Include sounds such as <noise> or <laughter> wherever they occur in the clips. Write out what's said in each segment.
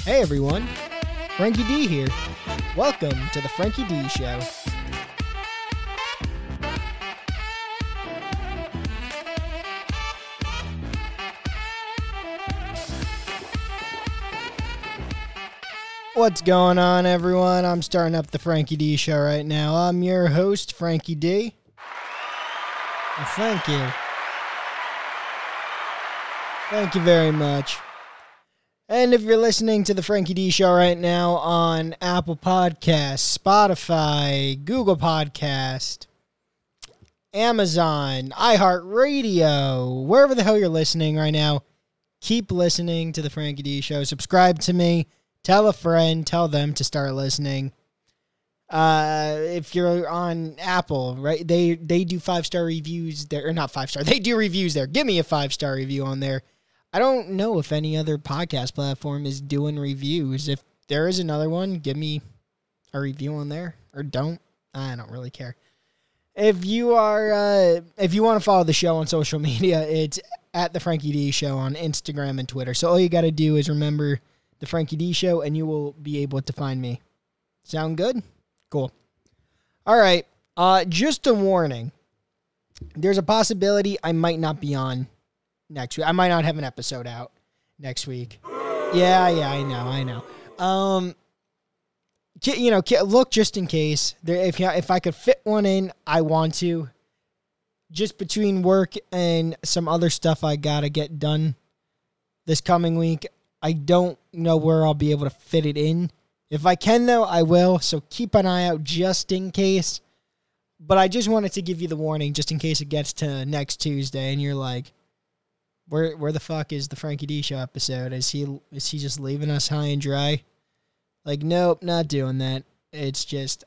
Hey everyone, Frankie D here. Welcome to the Frankie D Show. What's going on, everyone? I'm starting up the Frankie D Show right now. I'm your host, Frankie D. Well, thank you. Thank you very much. And if you're listening to the Frankie D Show right now on Apple Podcasts, Spotify, Google Podcast, Amazon, iHeartRadio, wherever the hell you're listening right now, keep listening to the Frankie D Show. Subscribe to me. Tell a friend. Tell them to start listening. Uh, if you're on Apple, right? They they do five star reviews there, or not five star. They do reviews there. Give me a five star review on there. I don't know if any other podcast platform is doing reviews. If there is another one, give me a review on there, or don't. I don't really care. If you are, uh, if you want to follow the show on social <laughs> media, it's at the Frankie D Show on Instagram and Twitter. So all you got to do is remember the Frankie D Show, and you will be able to find me. Sound good? Cool. All right. Uh, just a warning. There's a possibility I might not be on next week. I might not have an episode out next week. Yeah, yeah, I know, I know. Um, you know, look just in case. There, if if I could fit one in, I want to. Just between work and some other stuff I gotta get done this coming week, I don't know where I'll be able to fit it in. If I can, though, I will. So keep an eye out just in case. But I just wanted to give you the warning just in case it gets to next Tuesday and you're like, where where the fuck is the Frankie D show episode? Is he is he just leaving us high and dry? Like, nope, not doing that. It's just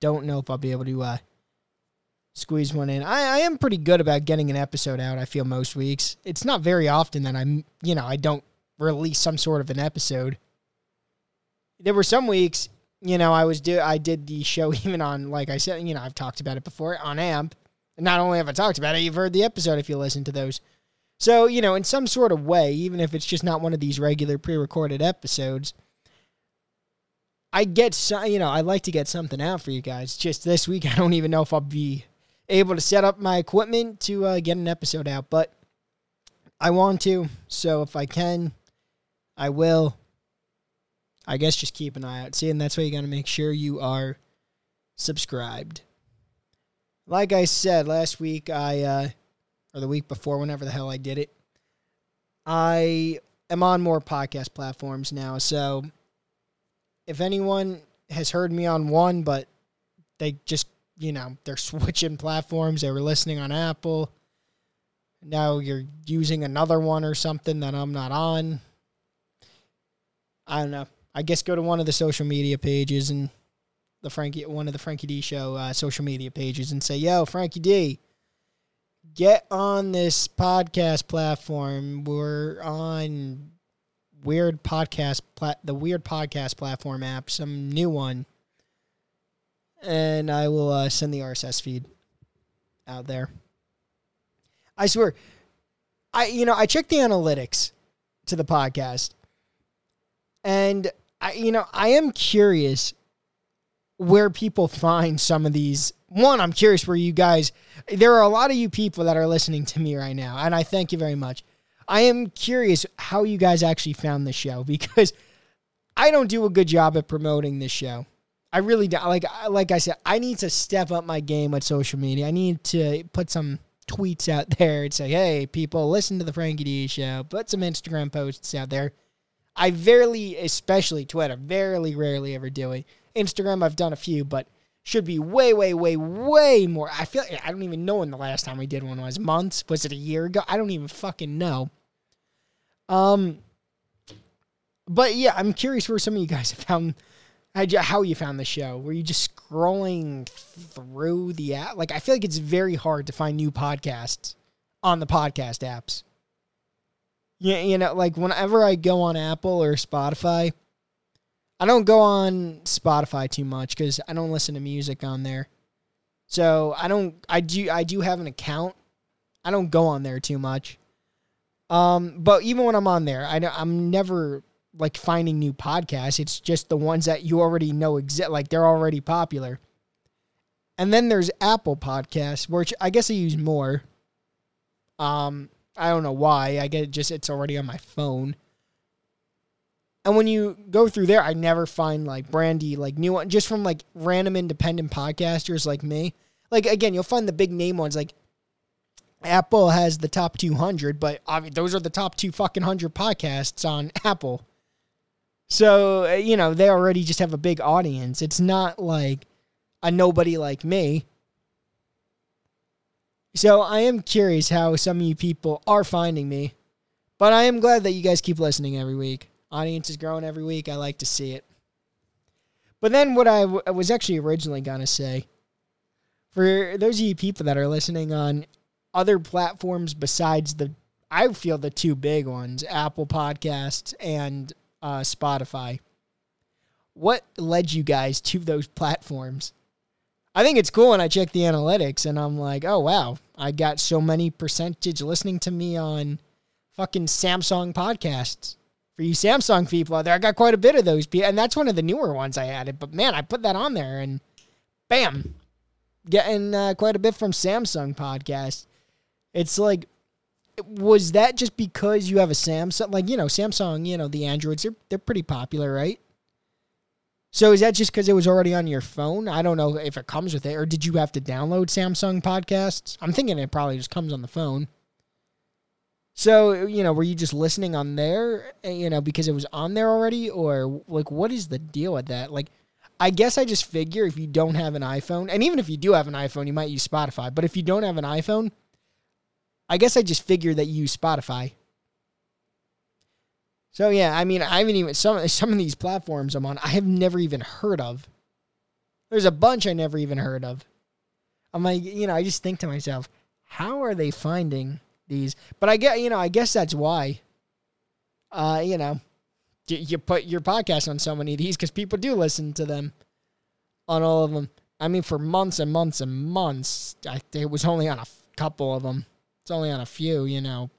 don't know if I'll be able to uh, squeeze one in. I, I am pretty good about getting an episode out. I feel most weeks. It's not very often that I'm you know I don't release some sort of an episode. There were some weeks, you know, I was do I did the show <laughs> even on like I said, you know, I've talked about it before on AMP. Not only have I talked about it, you've heard the episode if you listen to those. So, you know, in some sort of way, even if it's just not one of these regular pre-recorded episodes, I get some, you know, I like to get something out for you guys. Just this week, <laughs> I don't even know if I'll be able to set up my equipment to uh, get an episode out, but I want to. So if I can, I will. I guess just keep an eye out. See, and that's why you got to make sure you are subscribed. Like I said last week, I uh, or the week before, whenever the hell I did it, I am on more podcast platforms now. So if anyone has heard me on one, but they just you know they're <laughs> switching platforms, they were listening on Apple. Now you're using another one or something that I'm not on I don't know. I guess go to one of the social media pages and the Frankie, one of the Frankie D show uh, social media pages, and say, "Yo, Frankie D, get on this podcast platform. We're on weird podcast, plat- the weird podcast platform app, some new one, and I will uh, send the RSS feed out there. I swear, I you know I checked the analytics to the podcast and I, you know, I am curious where people find some of these. One, I'm curious where you guys. There are a lot of you people that are listening to me right now, and I thank you very much. I am curious how you guys actually found the show <laughs> because I don't do a good job at promoting this show. I really don't. Like, like I said, I need to step up my game with social media. I need to put some tweets out <laughs> there and say, "Hey, people, listen to the Frankie D show." Put some Instagram posts out there I very, especially Twitter, very rarely ever do it. Instagram, I've done a few, but should be way, way, way, way more. I feel I don't even know when the last time we did one was. Months? Was it a year ago? I don't even fucking know. Um, but yeah, I'm curious where some of you guys have <laughs> found how you found the show. Were you just scrolling through the app? Like, I feel like it's very hard to find new podcasts on the podcast apps. Yeah, you know, like whenever I go on Apple or Spotify, I don't go on Spotify too much because I don't listen to music on there. So I don't. I do. I do have an account. I don't go on there too much. Um, but even when I'm on there, I I'm never like finding new podcasts. It's just the ones that you already know exist, like they're already popular. And then there's Apple Podcasts, which I guess I use more. Um, I don't know why. I get it just it's already on my phone. And when you go through there, I never find like brandy, like new one, just from like random independent podcasters like me. Like again, you'll find the big name ones like Apple has the top 200, but I mean, those are the top two fucking hundred podcasts on Apple. So, uh, you know, they already just have a big audience. It's not like a nobody like me. So, I am curious how some of you people are finding me, but I am glad that you guys keep listening every week. Audience is growing every week. I like to see it. But then, what I, w- I was actually originally going to say for those of you people that are listening on other platforms besides the, I feel the two big ones Apple Podcasts and uh, Spotify. What led you guys to those platforms? I think it's cool when I check the analytics and I'm like, oh wow, I got so many percentage listening to me on fucking Samsung podcasts. For you Samsung people out there, I got quite a bit of those, and that's one of the newer ones I added. But man, I put that on there, and bam, getting uh, quite a bit from Samsung podcast. It's like was that just because you have a Samsung? Like, you know, Samsung, you know, the Androids, they're, they're pretty popular, right? So is that just because it was already on your phone? I don't know if it comes with it, or did you have to download Samsung podcasts? I'm thinking it probably just comes on the phone. So, you know, were you just listening on there, eh, you know, because it was on there already? Or, like, what is the deal with that? Like, I guess I just figure if you don't have an iPhone, and even if you do have an iPhone, you might use Spotify, but if you don't have an iPhone, I guess I just figure that you use Spotify. So yeah, I mean, I haven't even some <laughs> some of these platforms I'm on. I have never even heard of. There's a bunch I never even heard of. I'm like, you know, I just think to myself, how are they finding these? But I get, you know, I guess that's why. Uh, you know, you, you put your podcast on so many of these because people do listen to them on all of them. I mean, for months and months and months, I, it was only on a couple of them. It's only on a few, you know.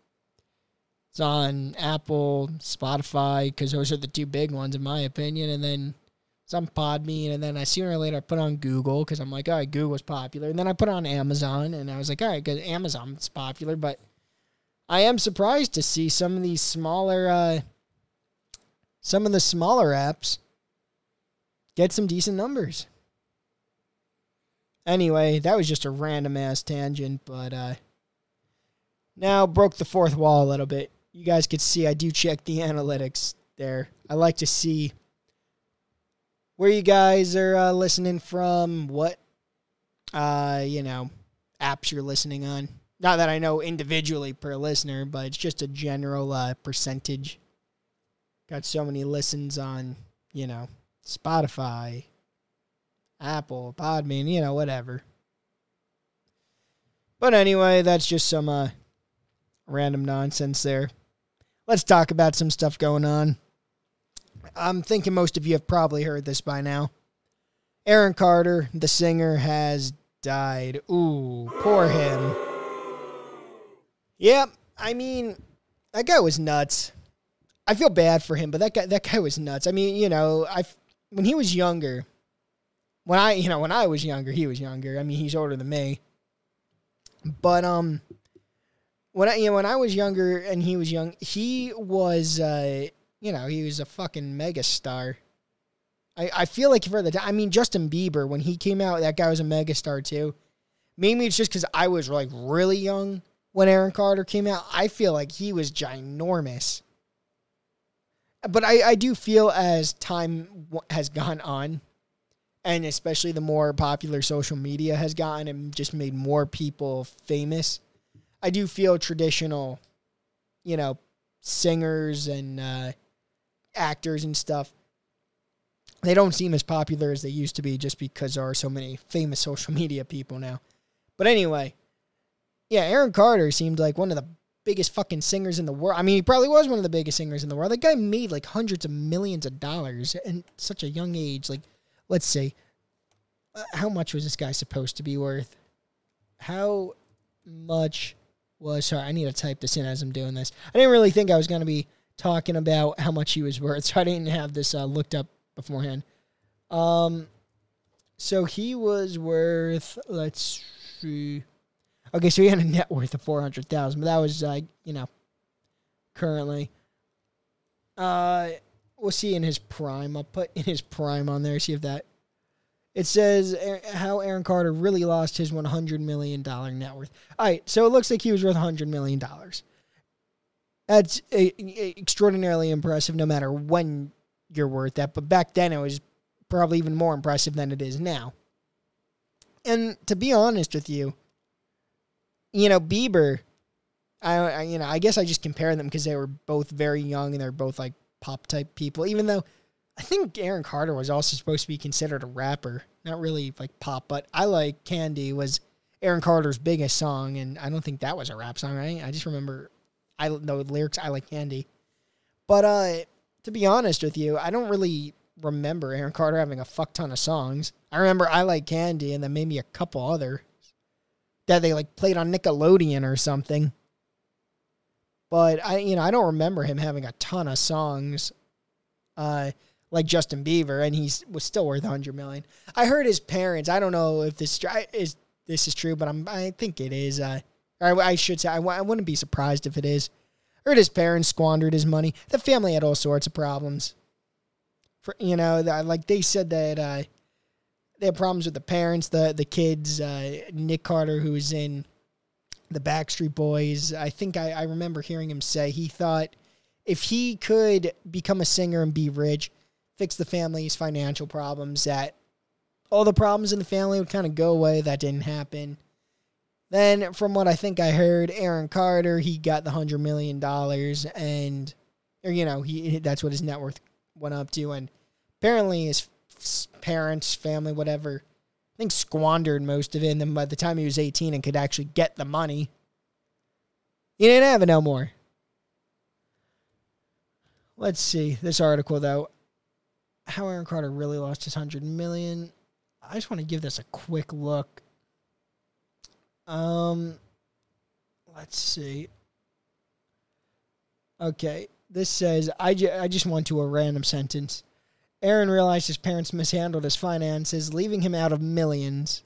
It's on Apple, Spotify, because those are the two big ones in my opinion, and then some Podbean, and then I sooner or later I put on Google because I'm like, all right, Google's popular, and then I put on Amazon, and I was like, all right, because Amazon's popular, but I am surprised to see some of these smaller, uh, some of the smaller apps get some decent numbers. Anyway, that was just a random ass tangent, but uh, now broke the fourth wall a little bit. You guys could see I do check the analytics there. I like to see where you guys are uh, listening from, what uh, you know, apps you're listening on. Not that I know individually per listener, but it's just a general uh, percentage. Got so many listens on, you know, Spotify, Apple, Podbean, you know, whatever. But anyway, that's just some uh, random nonsense there. Let's talk about some stuff going on. I'm thinking most of you have probably heard this by now. Aaron Carter, the singer, has died. Ooh, poor him. Yep, I mean, that guy was nuts. I feel bad for him, but that guy that guy was nuts. I mean, you know, I when he was younger, when I, you know, when I was younger, he was younger. I mean, he's older than me. But um when I you know, when I was younger and he was young, he was uh, you know he was a fucking megastar. I I feel like for the time, I mean Justin Bieber when he came out, that guy was a megastar too. Maybe it's just because I was like really young when Aaron Carter came out. I feel like he was ginormous. But I, I do feel as time has gone on, and especially the more popular social media has gotten and just made more people famous, I do feel traditional, you know, singers and uh, actors and stuff. They don't seem as popular as they used to be just because there are so many famous <laughs> social media people now. But anyway, yeah, Aaron Carter seemed like one of the biggest fucking singers in the world. I mean, he probably was one of the biggest singers in the world. That guy made like hundreds of millions of dollars in such a young age. Like, let's see, uh, how much was this guy supposed to be worth? How much was. Sorry, I need to type this in as I'm doing this. I didn't really think I was going to be talking about how much he was worth, <laughs> so I didn't have this uh, looked up beforehand. Um, so he was worth. Let's see. Okay, so he had a net worth of four hundred thousand, but that was like you know, currently. Uh, we'll see in his prime. I'll put in his prime on there. See if that. It says how Aaron Carter really lost his one hundred million dollar net worth. All right, so it looks like he was worth hundred million dollars. That's a, a, extraordinarily impressive, no matter when you're worth that. But back then, it was probably even more impressive than it is now. And to be honest with you, you know, Bieber, I, I you know, I guess I just compare them because they were both very young and they're both like pop type people. Even though I think Aaron Carter was also supposed to be considered a rapper, not really like pop, but I like Candy was Aaron Carter's biggest song, and I don't think that was a rap song, right? I just remember I know the lyrics. I like Candy, but uh, to be honest with you, I don't really remember Aaron Carter having a fuck ton of songs. I remember I Like Candy and then maybe a couple other that they like played on Nickelodeon or something. But I you know, I don't remember him having a ton of songs uh like Justin Bieber and he's was still worth a 100 million. I heard his parents, I don't know if this is this is true, but I'm I think it is uh or I should say I, I wouldn't be surprised if it is. Heard his parents squandered his money. The family had all sorts of problems. For you know, like they said that uh, they had problems with the parents, the the kids. Uh, Nick Carter, who's in the Backstreet Boys, I think I, I remember hearing him say he thought if he could become a singer and be rich, fix the family's financial problems, that all the problems in the family would kind of go away. That didn't happen. Then, from what I think I heard, Aaron Carter, he got the hundred million dollars, and or you know, he that's what his net worth went up to, and apparently his parents, family, whatever, I think squandered most of it. And then by the time he was 18 and could actually get the money, he didn't have it no more. Let's see this article though. How Aaron Carter really lost his hundred million. I just want to give this a quick look. Um, let's see. Okay, this says I, ju- I just went to a random sentence. Aaron realized his parents mishandled his finances, leaving him out of millions.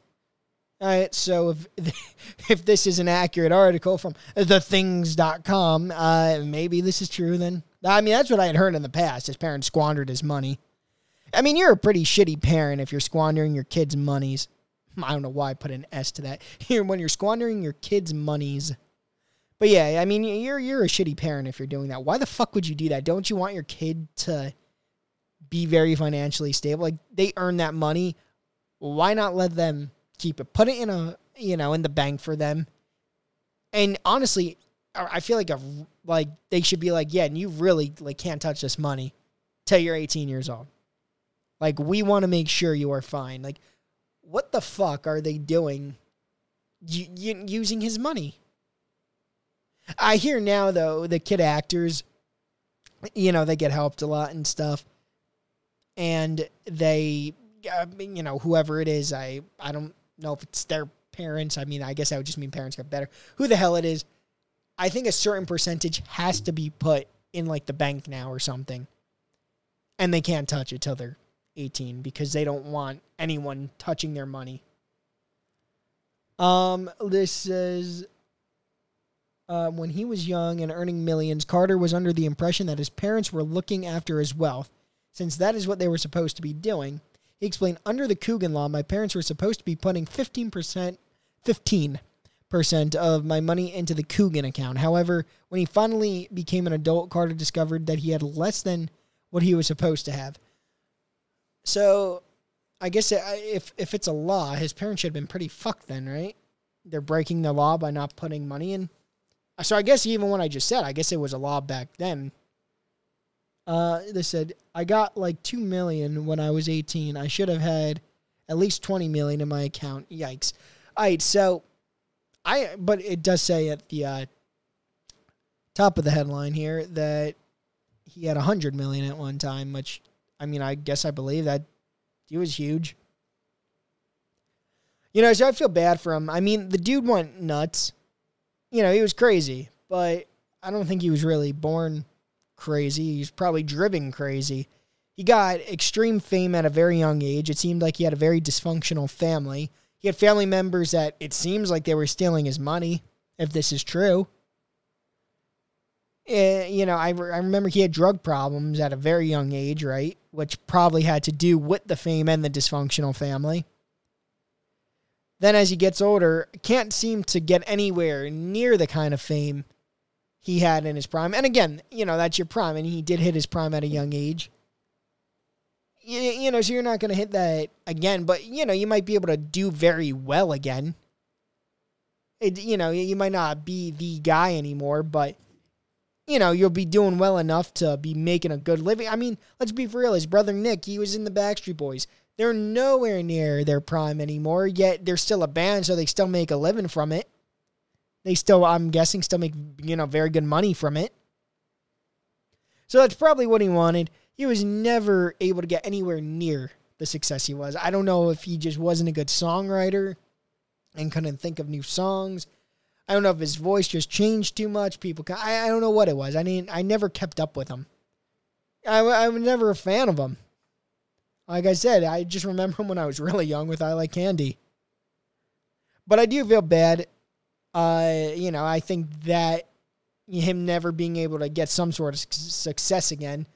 All right, so if <laughs> if this is an accurate article from thethings.com, uh, maybe this is true then. I mean, that's what I had heard in the past. His parents squandered his money. I mean, you're a pretty shitty parent if you're squandering your kids' monies. I don't know why I put an S to that. <laughs> Here, when you're squandering your kids' monies, but yeah, I mean, you're you're a shitty parent if you're doing that. Why the fuck would you do that? Don't you want your kid to be very financially stable? Like they earn that money. Why not let them keep it? Put it in a you know in the bank for them. And honestly, I feel like a like they should be like, yeah, and you really like can't touch this money till you're 18 years old. Like we want to make sure you are fine. Like, what the fuck are they doing? using his money. I hear now though the kid actors, you know, they get helped a lot and stuff, and they, uh, you know, whoever it is, I I don't know if it's their parents. I mean, I guess I would just mean parents got better. Who the hell it is? I think a certain percentage has to be put in like the bank now or something, and they can't touch it till they're 18 because they don't want anyone touching their money. Um, this says uh, when he was young and earning millions, Carter was under the impression that his parents were looking after his wealth, since that is what they were supposed to be doing. He explained, under the Coogan law, my parents were supposed to be putting 15%, 15% of my money into the Coogan account. However, when he finally became an adult, Carter discovered that he had less than what he was supposed to have. So, I guess uh, if if it's a law, his parents should have been pretty fucked then, right? They're breaking the law by not putting money in. So I guess even what I just said, I guess it was a law back then. Uh, they said I got like two million when I was eighteen. I should have had at least twenty million in my account. Yikes! All right, so I but it does say at the uh, top of the headline here that he had a hundred million at one time, which I mean I guess I believe that he was huge. You know, so I feel bad for him. I mean, the dude went nuts you know, he was crazy, but I don't think he was really born crazy. He's probably driven crazy. He got extreme fame at a very young age. It seemed like he had a very dysfunctional family. He had family members that it seems like they were stealing his money, if this is true. Uh, you know, I, re- I remember he had drug problems at a very young age, right? Which probably had to do with the fame and the dysfunctional family. Then, as he gets older, can't seem to get anywhere near the kind of fame he had in his prime. And again, you know, that's your prime, and he did hit his prime at a young age. You, you know, so you're not going to hit that again, but, you know, you might be able to do very well again. It, you know, you might not be the guy anymore, but you know, you'll be doing well enough to be making a good living. I mean, let's be real. His brother Nick, he was in the Backstreet Boys. They're nowhere near their prime anymore, yet they're still a band, so they still make a living from it. They still, I'm guessing, still make, you know, very good money from it. So that's probably what he wanted. He was never able to get anywhere near the success he was. I don't know if he just wasn't a good songwriter and couldn't think of new songs. I don't know if his voice just changed too much. People, I, I don't know what it was. I mean, I never kept up with him. I, I was never a fan of him. Like I said, I just remember him <laughs> when I was really young with I Like Candy. But I do feel bad. Uh, you know, I think that him never being able to get some sort of success again,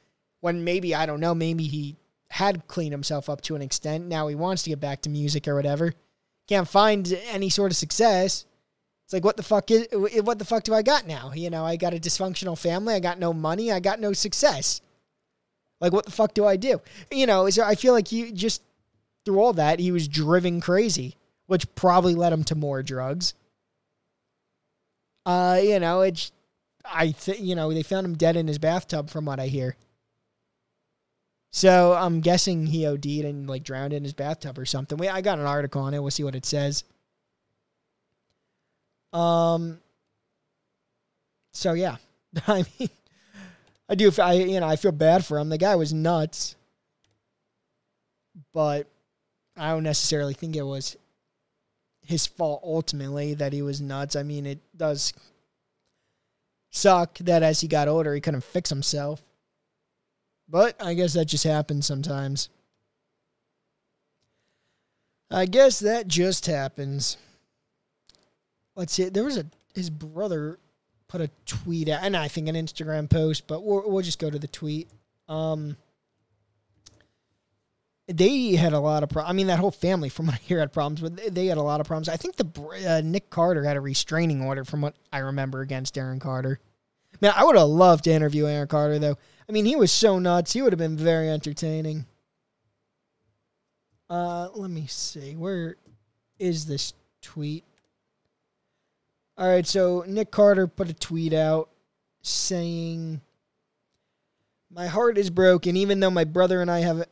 when maybe I don't know, maybe he had cleaned himself up to an extent. Now he wants to get back to music or whatever. Can't find any sort of success. It's like what the fuck is what the fuck do I got now? You know, I got a dysfunctional family, I got no money, I got no success. Like what the fuck do I do? You know, so I feel like he just through all that, he was driven crazy, which probably led him to more drugs. Uh, you know, it's I think you know, they found him dead in his bathtub from what I hear. So I'm guessing he OD'd and like drowned in his bathtub or something. We I got an article on it. We'll see what it says. Um. So yeah, <laughs> I mean, I do. I you know I feel bad for him. The guy was nuts, but I don't necessarily think it was his fault ultimately that he was nuts. I mean, it does suck that as he got older he couldn't fix himself. But I guess that just happens sometimes. I guess that just happens let's see. There was a his brother put a tweet out, and I think an Instagram post, but we'll, we'll just go to the tweet. Um, they had a lot of problems. I mean, that whole family, from what I hear, had problems, but they had a lot of problems. I think the uh, Nick Carter had a restraining order, from what I remember, against Aaron Carter. Man, I would have loved to interview Aaron Carter, though. I mean, he was so nuts. He would have been very entertaining. Uh, let me see. Where is this tweet? All right, so Nick Carter put a tweet out saying, "My heart is broken. Even though my brother and I have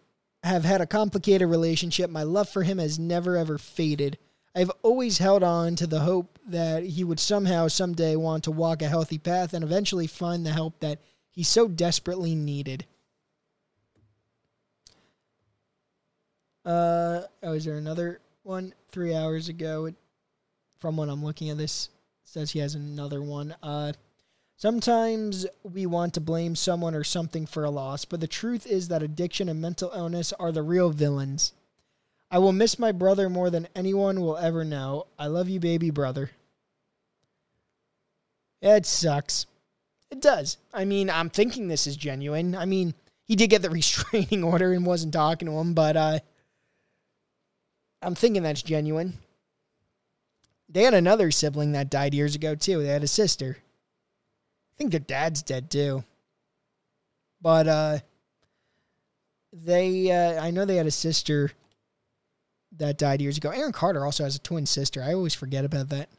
have had a complicated relationship, my love for him has never ever faded. I've always held on to the hope that he would somehow someday want to walk a healthy path and eventually find the help that he so desperately needed." Uh, oh, is there another one? Three hours ago, it, from when I'm looking at this says he has another one. Uh, sometimes we want to blame someone or something for a loss, but the truth is that addiction and mental illness are the real villains. I will miss my brother more than anyone will ever know. I love you, baby brother. It sucks. It does. I mean, I'm thinking this is genuine. I mean, he did get the <laughs> restraining order and wasn't talking to him, but uh, I'm thinking that's genuine. They had another sibling that died years ago too. They had a sister. I think their dad's dead too. But uh they uh I know they had a sister that died years ago. Aaron Carter also has a twin sister. I always forget about that.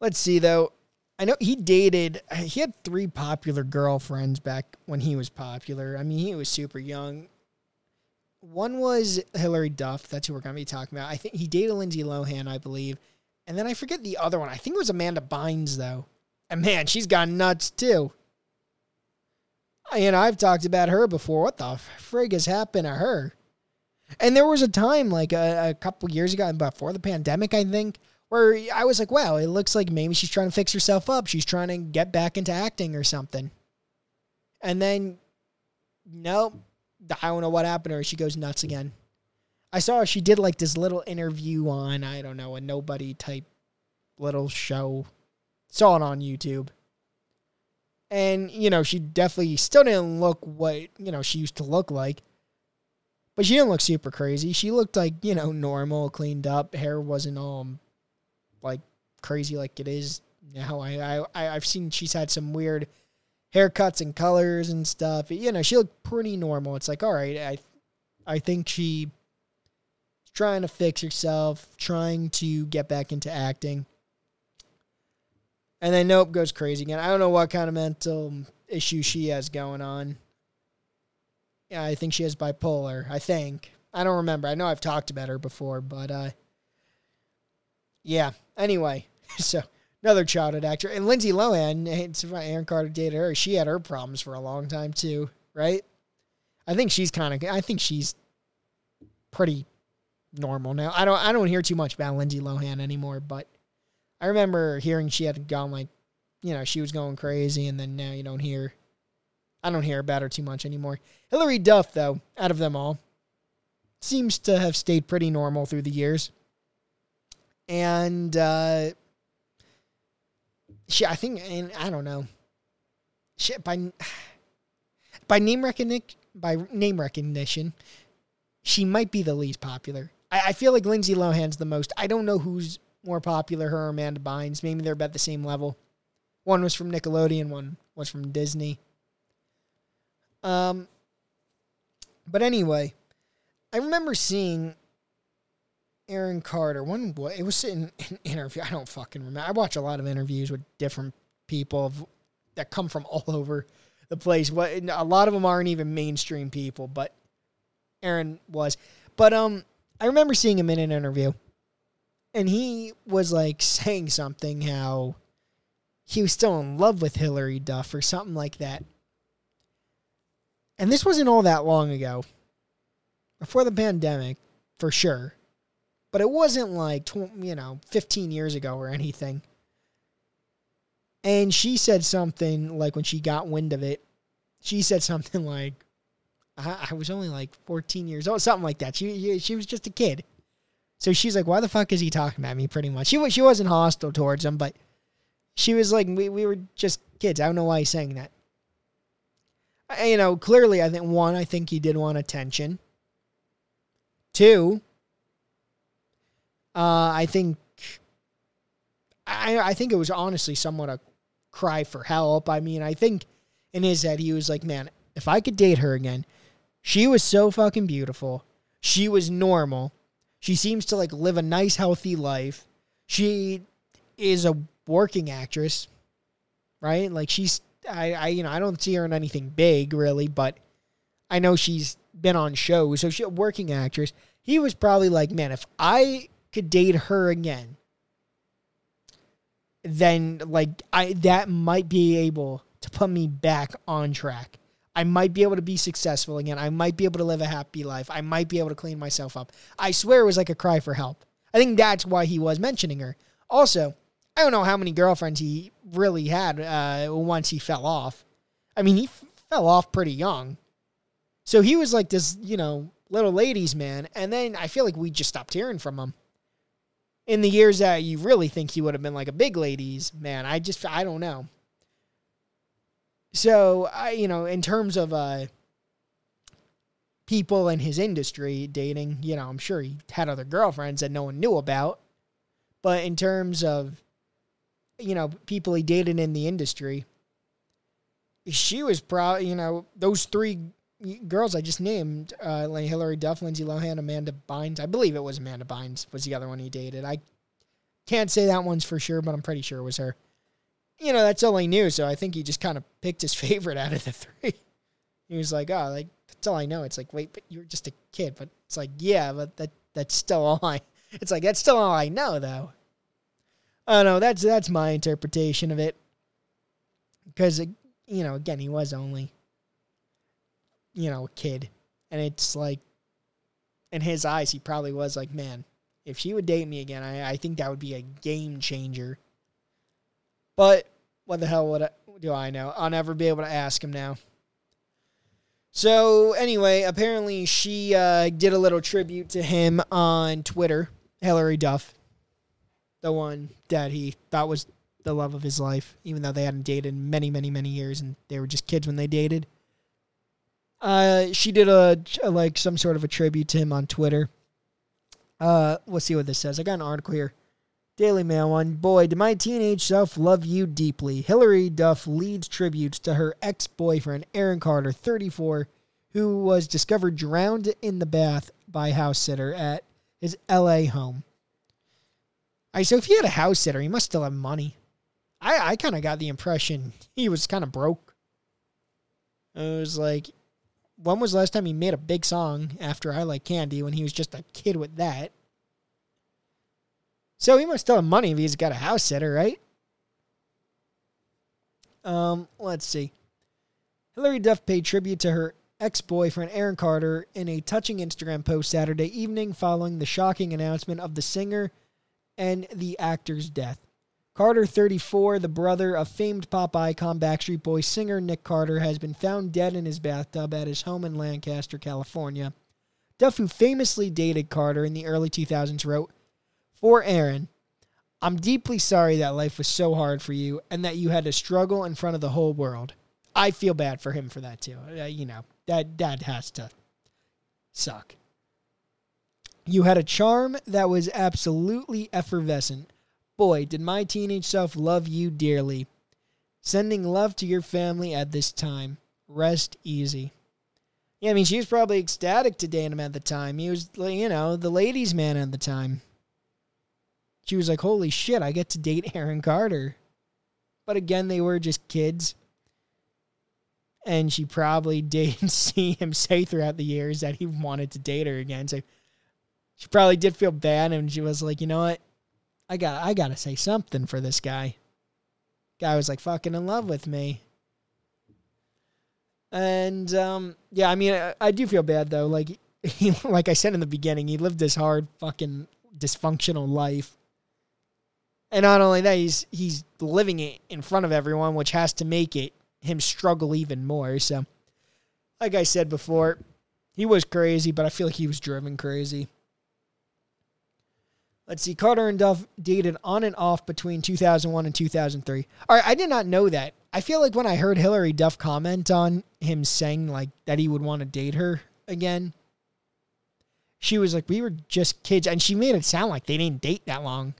Let's see though. I know he dated he had three popular girlfriends back when he was popular. I mean, he was super young. One was Hilary Duff. That's who we're going to be talking about. I think he dated Lindsay Lohan, I believe. And then I forget the other one. I think it was Amanda Bynes, though. And man, she's gone nuts, too. Know, I've talked about her before. What the frig has happened to her? And there was a time, like a, a couple years ago, before the pandemic, I think, where I was like, wow, it looks like maybe she's trying to fix herself up. She's trying to get back into acting or something. And then, nope, I don't know what happened to her. She goes nuts again. I saw she did like this little interview on, I don't know, a nobody type little show. Saw it on YouTube. And, you know, she definitely still didn't look what, you know, she used to look like. But she didn't look super crazy. She looked like, you know, normal, cleaned up. Hair wasn't all like crazy like it is now. I, I I've seen she's had some weird haircuts and colors and stuff. You know, she looked pretty normal. It's like, all right, I I think she's trying to fix herself, trying to get back into acting. And then Nope goes crazy again. I don't know what kind of mental issue she has going on. Yeah, I think she has bipolar. I think. I don't remember. I know I've talked about her before, but uh yeah. Anyway, <laughs> so another childhood actor. And Lindsay Lohan, Aaron Carter dated her. She had her problems for a long time too, right? I think she's kind of I think she's pretty normal now. I don't I don't hear too much about Lindsay Lohan anymore, but I remember hearing she had gone like, you know, she was going crazy, and then now you don't hear. I don't hear about her too much anymore. Hilary Duff, though, out of them all, seems to have stayed pretty normal through the years, and uh, she, I think, and I don't know, she by <sighs> by name recognition, by name recognition, she might be the least popular. I, I feel like Lindsay Lohan's the most. I don't know who's more popular, her Amanda Bynes. Maybe they're about the same level. One was from Nickelodeon, one was from Disney. Um, but anyway, I remember seeing Aaron Carter. One, it was <laughs> in an interview. I don't fucking remember. I watch a lot of interviews with different people that come from <laughs> all over the place. What a lot of them aren't even mainstream people, but Aaron was. But um, I remember seeing him in an interview, and he was like saying something how he was still in love with Hilary Duff or something like that. And this wasn't all that long ago, before the pandemic, for sure. But it wasn't like, you know, 15 years ago or anything. And she said something like when she got wind of it, she said something like, I, I was only like 14 years old, something like that. She, she was just a kid. So she's like, why the fuck is he talking about me? Pretty much. She, she wasn't hostile towards him, but she was like, we, we were just kids. I don't know why he's saying that. I, you know, clearly, I think one, I think he did want attention. Two, uh, I think, I, I think it was honestly somewhat a cry for help. I mean, I think in his head, he was like, man, if I could date her again, she was so fucking beautiful. She was normal. She seems to like live a nice, healthy life. She is a working actress, right? Like she's, I, I, you know, I don't see her in anything big really, but I know she's been on shows, so she's a working actress. He was probably like, man, if I could date her again, then like I that might be able to put me back on track. I might be able to be successful again. I might be able to live a happy life. I might be able to clean myself up. I swear it was like a cry for help. I think that's why he was mentioning her. Also, I don't know how many girlfriends he really had uh, once he fell off. I mean, he f- fell off pretty young. So he was like this, you know, little ladies man. And then I feel like we just stopped hearing from him. In the years that you really think he would have been like a big ladies man, I just, I don't know. So I, you know, in terms of uh, people in his industry dating, you know, I'm sure he had other girlfriends that no one knew about. But in terms of, you know, people he dated in the industry, she was proud. You know, those three girls I just named, uh, like Hilary Duff, Lindsay Lohan, Amanda Bynes. I believe it was Amanda Bynes was the other one he dated. I can't say that one's for sure, but I'm pretty sure it was her you know, that's all he knew. So I think he just kind of picked his <laughs> favorite out of the three. He was like, oh, like, that's all I know. It's like, wait, but you were just a kid. But it's like, yeah, but that that's still all I, <laughs> it's like, that's still all I know, though. I don't know. That's, that's my interpretation of it. Because, you know, again, he was only, you know, a kid. And it's like, in his eyes, he probably was like, man, If she would date me again, I, I think that would be a game changer. But what the hell would I, do I know? I'll never be able to ask him now. So anyway, apparently she uh, did a little tribute to him on Twitter. Hilary Duff, the one that he thought was the love of his life, even though they hadn't dated in many, many, many years, and they were just kids when they dated. Uh, she did a, a like some sort of a tribute to him on Twitter. Uh, let's see what this says. I got an article here. Daily Mail one. Boy, did my teenage self love you deeply. Hilary Duff leads tributes to her ex boyfriend, Aaron Carter, 34, who was discovered drowned in the bath by house sitter at his LA home. All right, so if he had a house sitter, he must still have money. I, I kind of got the impression he was kind of broke. It was like, when was the last time he made a big song after I Like Candy when he was just a kid with that? So he must still have money if he's got a house sitter, right? Um, let's see. Hilary Duff paid tribute to her ex boyfriend Aaron Carter in a touching Instagram post Saturday evening following the shocking announcement of the singer and the actor's death. Carter, 34, the brother of famed pop icon Backstreet Boys singer Nick Carter, has been found dead in his bathtub at his home in Lancaster, California. Duff, who famously dated Carter in the early 2000s, wrote, For Aaron, I'm deeply sorry that life was so hard for you and that you had to struggle in front of the whole world. I feel bad for him for that too. Uh, you know, that that has to suck. You had a charm that was absolutely effervescent. Boy, did my teenage self love you dearly. Sending love to your family at this time. Rest easy. Yeah, I mean, she was probably ecstatic to date him at the time. He was, you know, the ladies' man at the time. She was like, holy shit, I get to date <laughs> Aaron Carter. But again, they were just kids and she probably <laughs> didn't see him say throughout the years that he wanted to date her again. So she probably did feel bad, and she was like, you know what, I got I got to say something for this guy. Guy was like fucking in love with me. And um, yeah, I mean, I, I do feel bad though. Like <laughs> he, like I said in the beginning, he lived this hard fucking dysfunctional life. And not only that, he's he's living it in front of everyone, which has to make it him struggle even more. So, like I said before, he was crazy, but I feel like he was driven crazy. Let's see. Carter and Duff dated on and off between 2001 and 2003. All right, I did not know that. I feel like when I heard Hilary Duff comment on him saying like that he would want to date her again, she was like, "We were just kids," and she made it sound like they didn't date that long.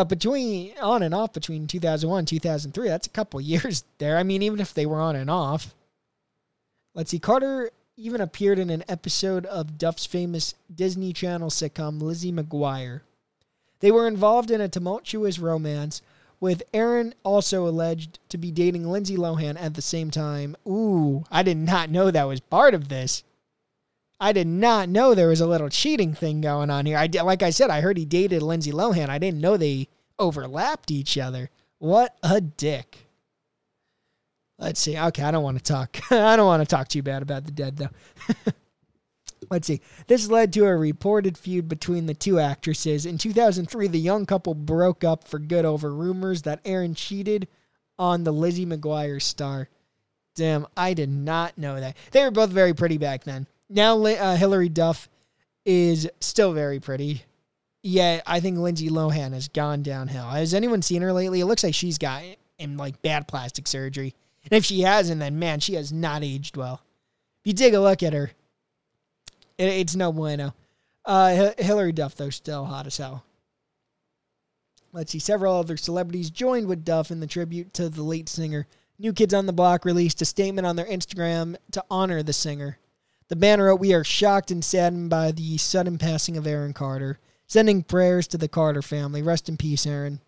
But between on and off between 2001 2003, that's a couple <laughs> years there. I mean, even if they were on and off. Let's see. Carter even appeared in an episode of Duff's famous Disney Channel sitcom Lizzie McGuire. They were involved in a tumultuous romance, with Aaron also alleged to be dating Lindsay Lohan at the same time. Ooh, I did not know that was part of this. I did not know there was a little cheating thing going on here. I like I said, I heard he dated Lindsay Lohan. I didn't know they overlapped each other. What a dick. Let's see. Okay, I don't want to talk. <laughs> I don't want to talk too bad about the dead, though. <laughs> Let's see. This led to a reported feud between the two actresses. In 2003, the young couple broke up for good over rumors that Aaron cheated on the Lizzie McGuire star. Damn, I did not know that. They were both very pretty back then. Now, uh, Hilary Duff is still very pretty. Yet, I think Lindsay Lohan has gone downhill. Has anyone seen her lately? It looks like she's got in like bad plastic surgery. And if she hasn't, then man, she has not aged well. If you take a look at her, it, it's no bueno. Uh, Hilary Duff, though, still hot as hell. Let's see. Several other celebrities joined with Duff in the tribute to the late singer. New Kids on the Block released a statement on their Instagram to honor the singer. The band wrote, We are shocked and saddened by the sudden passing of Aaron Carter, sending prayers to the Carter family. Rest in peace, Aaron.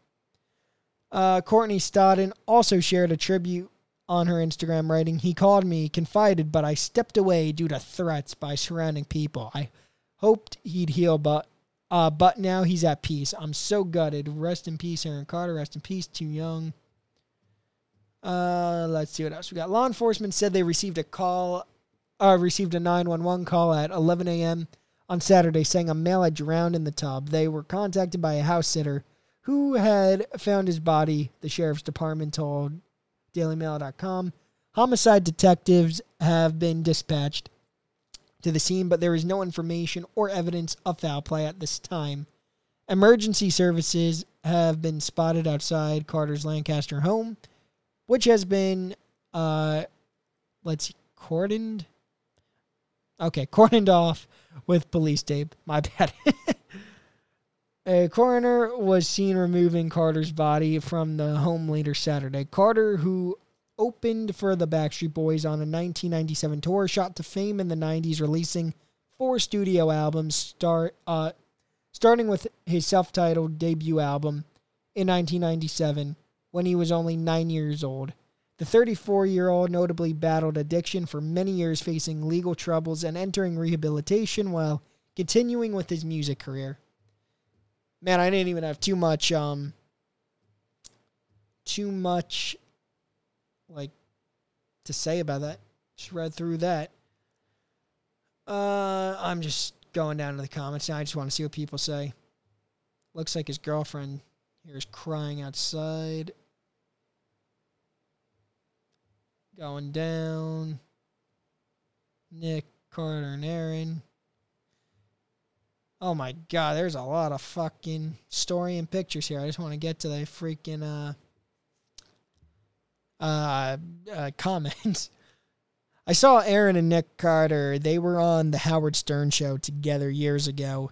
Uh, Courtney Stodden also shared a tribute on her Instagram, writing, He called me, confided, but I stepped away due to threats by surrounding people. I hoped he'd heal, but uh, but now he's at peace. I'm so gutted. Rest in peace, Aaron Carter. Rest in peace, too young. Uh, let's see what else we got. Law enforcement said they received a call, uh, received a 911 call at 11 a.m. on Saturday saying a male had drowned in the tub. They were contacted by a house sitter who had found his body, the sheriff's department told DailyMail.com. Homicide detectives have been dispatched to the scene, but there is no information or evidence of foul play at this time. Emergency services have been spotted outside Carter's Lancaster home, which has been, uh, let's see, cordoned. Okay, cordoned off with police tape. My bad. <laughs> A coroner was seen removing Carter's body from the home later Saturday. Carter, who opened for the Backstreet Boys on a 1997 tour, shot to fame in the 90s, releasing four studio albums, start uh, starting with his self-titled debut album in 1997 when he was only nine years old. The 34 year old notably battled addiction for many years, facing legal troubles and entering rehabilitation while continuing with his music career. Man, I didn't even have too much, um, too much, like, to say about that. Just read through that. Uh, I'm just going down to the comments now. I just want to see what people say. Looks like his girlfriend here is crying outside. Going down. Nick, Carter, and Aaron. Oh my god, there's a lot of fucking story and pictures here. I just want to get to the freaking uh uh, uh comments. <laughs> I saw Aaron and Nick Carter. They were on the Howard Stern show together years ago.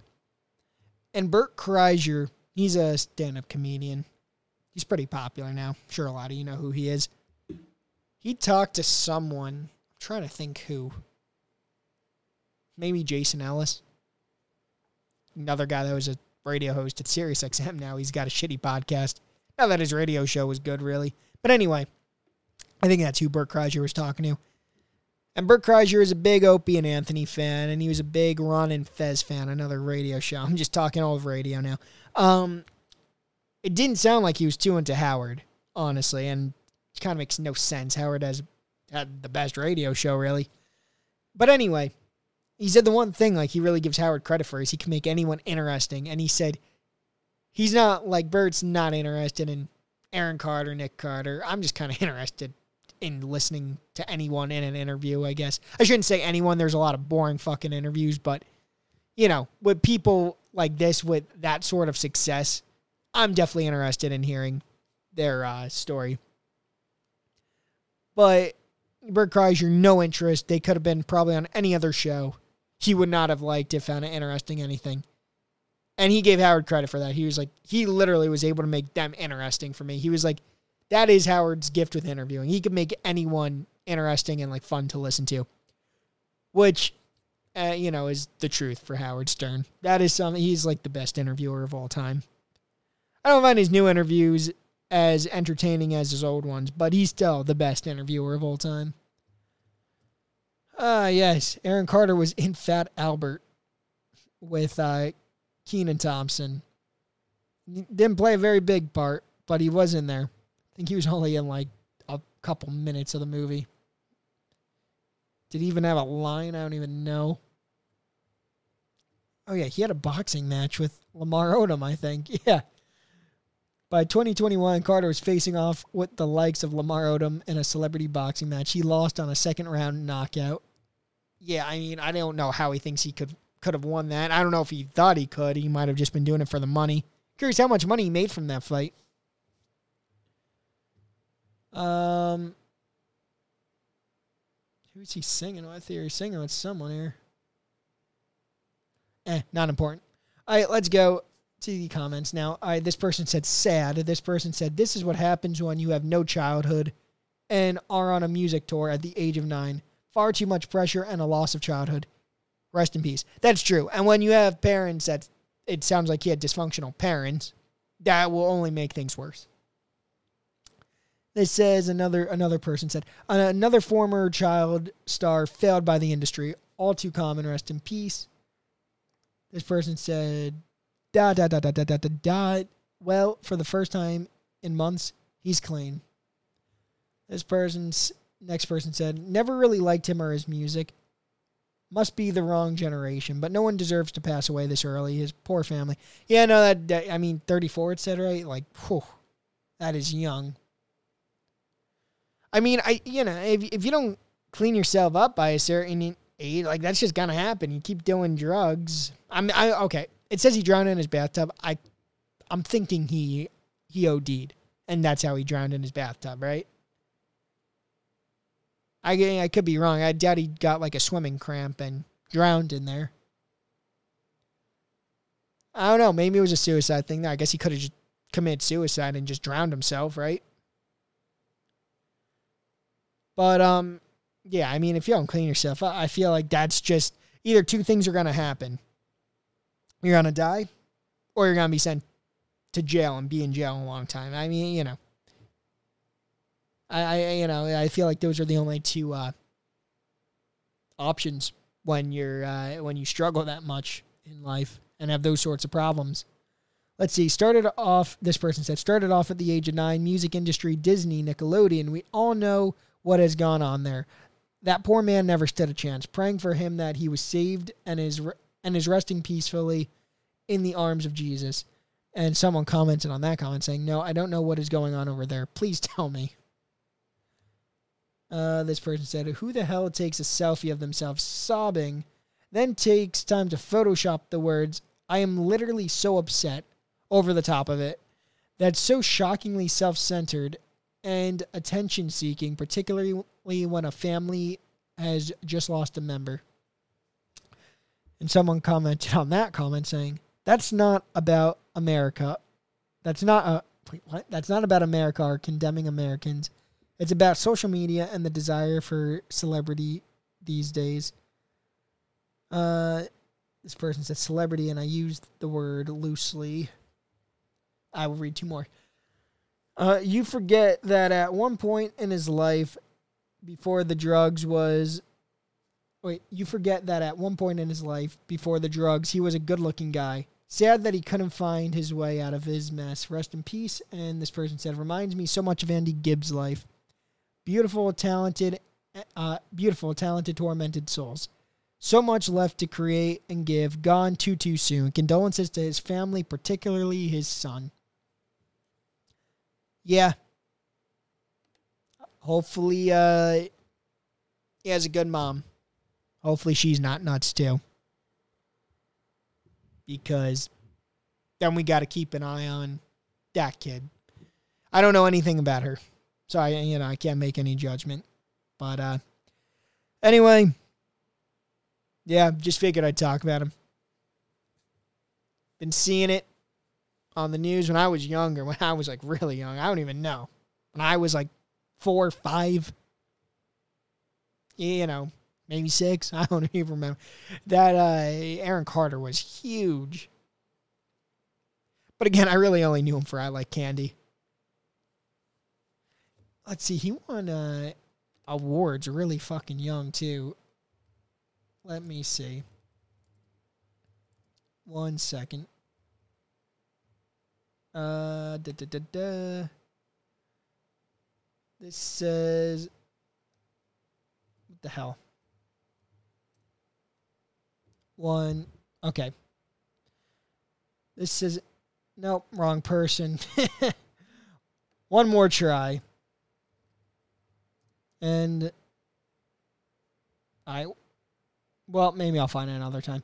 And Bert Kreischer, he's a stand-up comedian. He's pretty popular now. I'm sure a lot of you know who he is. He talked to someone. I'm trying to think who. Maybe Jason Ellis. Another guy that was a radio host at SiriusXM now. He's got a shitty podcast. Not that his radio show was good, really. But anyway, I think that's who Bert Kreischer was talking to. And Bert Kreischer is a big Opie and Anthony fan, and he was a big Ron and Fez fan, another radio show. <laughs> I'm just talking all of radio now. Um, it didn't sound like he was too into Howard, honestly, and it kind of makes no sense. Howard has had the best radio show, really. But anyway, he said the one thing like he really gives Howard credit for is he can make anyone interesting, and he said he's not like Bert's not interested in Aaron Carter, Nick Carter. I'm just kind of <laughs> interested in listening to anyone in an interview, I guess. I shouldn't say anyone, there's a lot of boring fucking interviews, but you know, with people like this with that sort of success, I'm definitely interested in hearing their uh, story. But Bert Kreischer, no interest. They could have been probably on any other show. He would not have liked it, found it interesting, anything. And he gave Howard credit for that. He was like, he literally was able to make them interesting for me. He was like, that is Howard's gift with interviewing. He could make anyone interesting and like fun to listen to, which, uh, you know, is the truth for Howard Stern. That is something he's like the best interviewer of all time. I don't find his new interviews as entertaining as his old ones, but he's still the best interviewer of all time. Ah, uh, yes, Aaron Carter was in Fat Albert with uh, Kenan Thompson. Didn't play a very big part, but he was in there I think he was only in like a couple minutes of the movie. Did he even have a line? I don't even know. Oh yeah, he had a boxing match with Lamar Odom, I think. <laughs> Yeah. By 2021, Carter was facing off with the likes of Lamar Odom in a celebrity boxing match. He lost on a second round knockout. Yeah, I mean, I don't know how he thinks he could could have won that. I don't know if he thought he could. He might have just been doing it for the money. Curious how much money he made from that fight. Um, who's he singing with here? He's singing with someone here. Eh, not important. All right, let's go to the comments now. Right, this person said sad. This person said this is what happens when you have no childhood and are on a music tour at the age of nine. Far too much pressure and a loss of childhood. Rest in peace. That's true. And when you have parents that it sounds like he had dysfunctional parents, that will only make things worse. This says another another person said another former child star failed by the industry. All too common. Rest in peace. This person said dot dot dot dot dot dot dot. Well, for the first time in months, he's clean. This person's next person said never really liked him or his music. Must be the wrong generation, but no one deserves to pass away this early. His poor family. Yeah, no, that, that I mean, 34, it said, right? Like, whew, that is young. I mean, I you know, if, if you don't clean yourself up by a certain age, like that's just gonna happen. You keep doing drugs. I'm I okay. It says he drowned in his bathtub. I I'm thinking he he OD'd, and that's how he drowned in his bathtub, right? I I could be wrong. I doubt he got like a swimming cramp and drowned in there. I don't know. Maybe it was a suicide thing. I guess he could have just committed suicide and just drowned himself, right? But um, yeah. I mean, if you don't clean yourself, I feel like that's just either two things are gonna happen. You're gonna die, or you're gonna be sent to jail and be in jail a long time. I mean, you know. I, I you know I feel like those are the only two uh, options when you're uh, when you struggle that much in life and have those sorts of problems. Let's see. Started off. This person said started off at the age of nine. Music industry, Disney, Nickelodeon. We all know what has gone on there. That poor man never stood a chance. Praying for him that he was saved and is and is resting peacefully in the arms of Jesus. And someone commented on that comment saying, "No, I don't know what is going on over there. Please <laughs> tell me." Uh, this person said, Who the hell takes a selfie of themselves sobbing, then takes time to Photoshop the words, I am literally so upset over the top of it. That's so shockingly self centered and attention seeking, particularly when a family has just lost a member. And someone commented on that comment saying, That's not about America. That's not a. Wait, what? That's not about America or condemning Americans. It's about social media and the desire for celebrity these days. Uh, this person said celebrity, and I used the word loosely. I will read two more. Uh, you forget that at one point in his life, before the drugs was. Wait, you forget that at one point in his life, before the drugs, he was a good looking guy. Sad that he couldn't find his way out of his mess. Rest in peace. And this person said, reminds me so much of Andy Gibb's life beautiful, talented, uh, beautiful, talented, tormented souls. So much left to create and give, gone too, too soon. Condolences to his family, particularly his son. Yeah. Hopefully, uh, he has a good mom. Hopefully, she's not nuts too. Because then we got to keep an eye on that kid. I don't know anything about her. So I, you know, I can't make any judgment. But uh, anyway, yeah, just figured I'd talk about him. Been seeing it on the news when I was younger, when I was like really young. I don't even know. When I was like four, five, you know, maybe six. <laughs> I don't even remember. That uh, Aaron Carter was huge. But again, I really only knew him for I Like Candy let's see, he won uh, awards really fucking young too. Let me see. One second. Uh, da, da, da, da. This says, what the hell? One. Okay. This is nope, wrong person. <laughs> One more try and I, well, maybe I'll find it another time.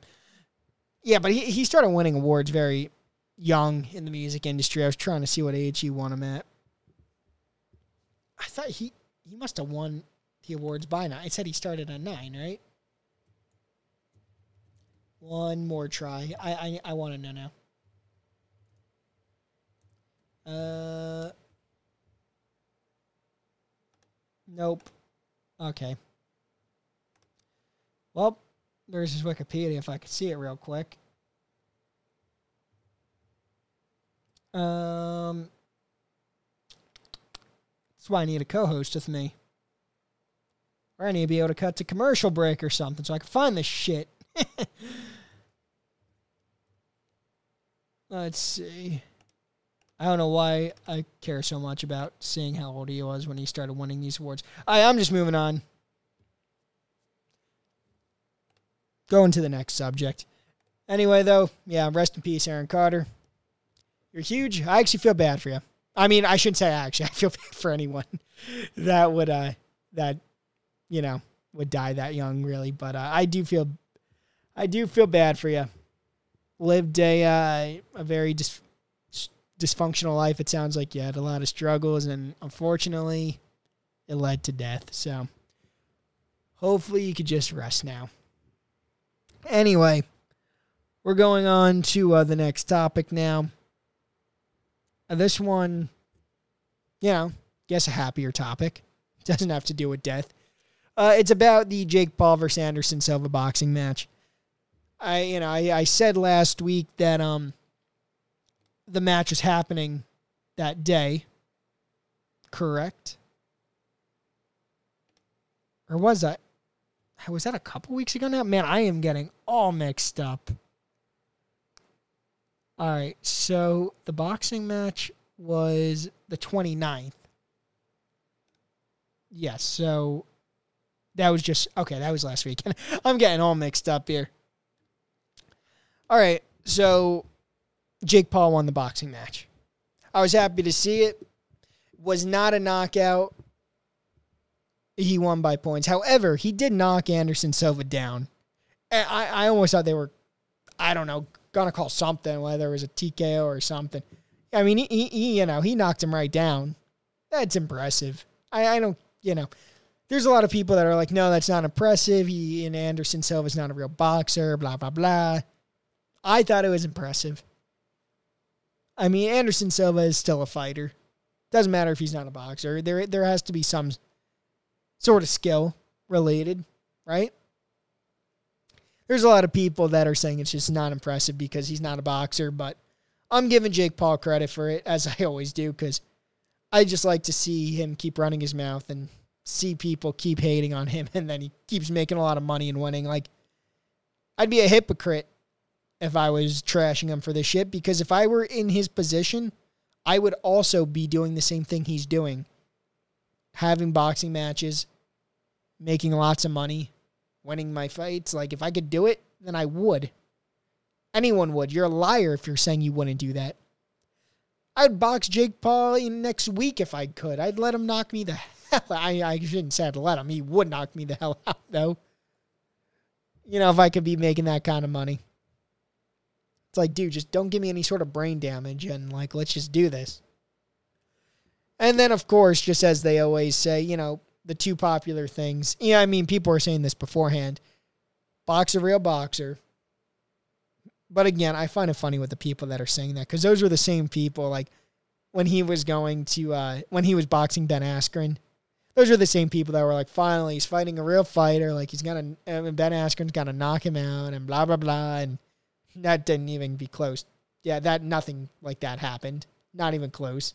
Yeah, but he he started winning awards very young in the music industry. I was trying to see what age he won them at. I thought he he must have won the awards by now. I said he started at nine, right? One more try. I I, I want to know now. Uh. Nope. Okay. Well, there's his Wikipedia if I could see it real quick. Um, that's why I need a co-host with me. Or I need to be able to cut to commercial break or something so I can find this shit. <laughs> Let's see. I don't know why I care so much about seeing how old he was when he started winning these awards. I, I'm just moving on. Going to the next subject. Anyway, though, yeah, rest in peace, Aaron Carter. You're huge. I actually feel bad for you. I mean, I shouldn't say actually. <laughs> I feel bad for anyone <laughs> that would uh that you know would die that young, really. But uh, I do feel, I do feel bad for you. Lived a uh, a very dis- dysfunctional life. It sounds like you had a lot of struggles, and unfortunately, it led to death. So, hopefully, you could just rest now. Anyway, we're going on to uh, the next topic now. Uh, this one, you know, guess a happier topic. <laughs> Doesn't have to do with death. Uh, it's about the Jake Paul versus Anderson Silva boxing match. I, you know, I, I said last week that um, the match was happening that day. Correct? Or was that? Was that a couple weeks ago now? Man, I am getting all mixed up. All right, so the boxing match was the 29th. Yes, so that was just okay, that was last weekend. <laughs> I'm getting all mixed up here. All right, so Jake Paul won the boxing match. I was happy to see it. Was not a knockout. He won by points. However, he did knock Anderson Silva down. I, I almost thought they were, I don't know, gonna call something, whether it was a TKO or something. I mean, he, he, he you know, he knocked him right down. That's impressive. I, I don't, you know, there's a lot of people that are like, no, that's not impressive. He and Anderson Silva's not a real boxer, blah, blah, blah. I thought it was impressive. I mean, Anderson Silva is still a fighter. Doesn't matter if he's not a boxer. There there has to be some sort of skill related, right? There's a lot of people that are saying it's just not impressive because he's not a boxer, but I'm giving Jake Paul credit for it, as I always do, because I just like to see him keep running his mouth and see people keep hating on him, <laughs> and then he keeps making a lot of money and winning. Like, I'd be a hypocrite if I was trashing him for this shit because if I were in his position, I would also be doing the same thing he's doing. Having boxing matches, making lots of money, winning my fights. Like if I could do it, then I would. Anyone would. You're a liar if you're saying you wouldn't do that. I'd box Jake Paul next week if I could. I'd let him knock me the hell <laughs> I, I shouldn't say I'd let him. He would knock me the hell <laughs> out, though. You know, if I could be making that kind of money. It's like, dude, just don't give me any sort of brain damage and like let's just do this. And then of course, just as they always say, you know, the two popular things. Yeah, I mean, people are saying this beforehand. Box a real boxer. But again, I find it funny with the people that are saying that because those were the same people. Like when he was going to, uh, when he was boxing Ben Askren, those are the same people that were like, finally, he's fighting a real fighter. Like he's gonna, uh, Ben Askren's gonna knock him out and blah blah blah. And that didn't even be close. Yeah, that nothing like that happened. Not even close.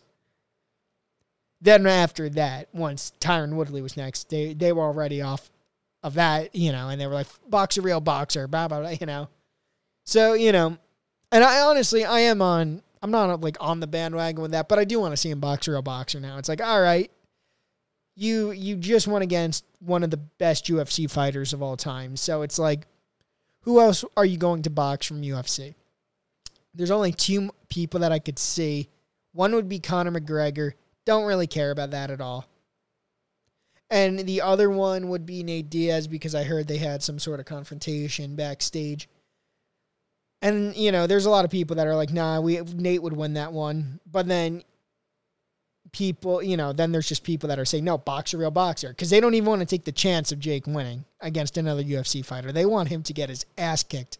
Then after that, once Tyron Woodley was next, they they were already off of that, you know, and they were like, boxer, real boxer, blah blah blah, you know. So you know, and I honestly, I am on. I'm not like on the bandwagon with that, but I do want to see him box real boxer now. It's like, all right, you you just went against one of the best UFC fighters of all time, so it's like who else are you going to box from UFC? There's only two people that I could see. One would be Conor McGregor. Don't really care about that at all. And the other one would be Nate Diaz because I heard they had some sort of confrontation backstage. And you know, there's a lot of people that are like, "Nah, we Nate would win that one." But then people, you know, then there's just people that are saying, no, boxer, real boxer, because they don't even want to take the chance of Jake winning against another UFC fighter. They want him to get his ass kicked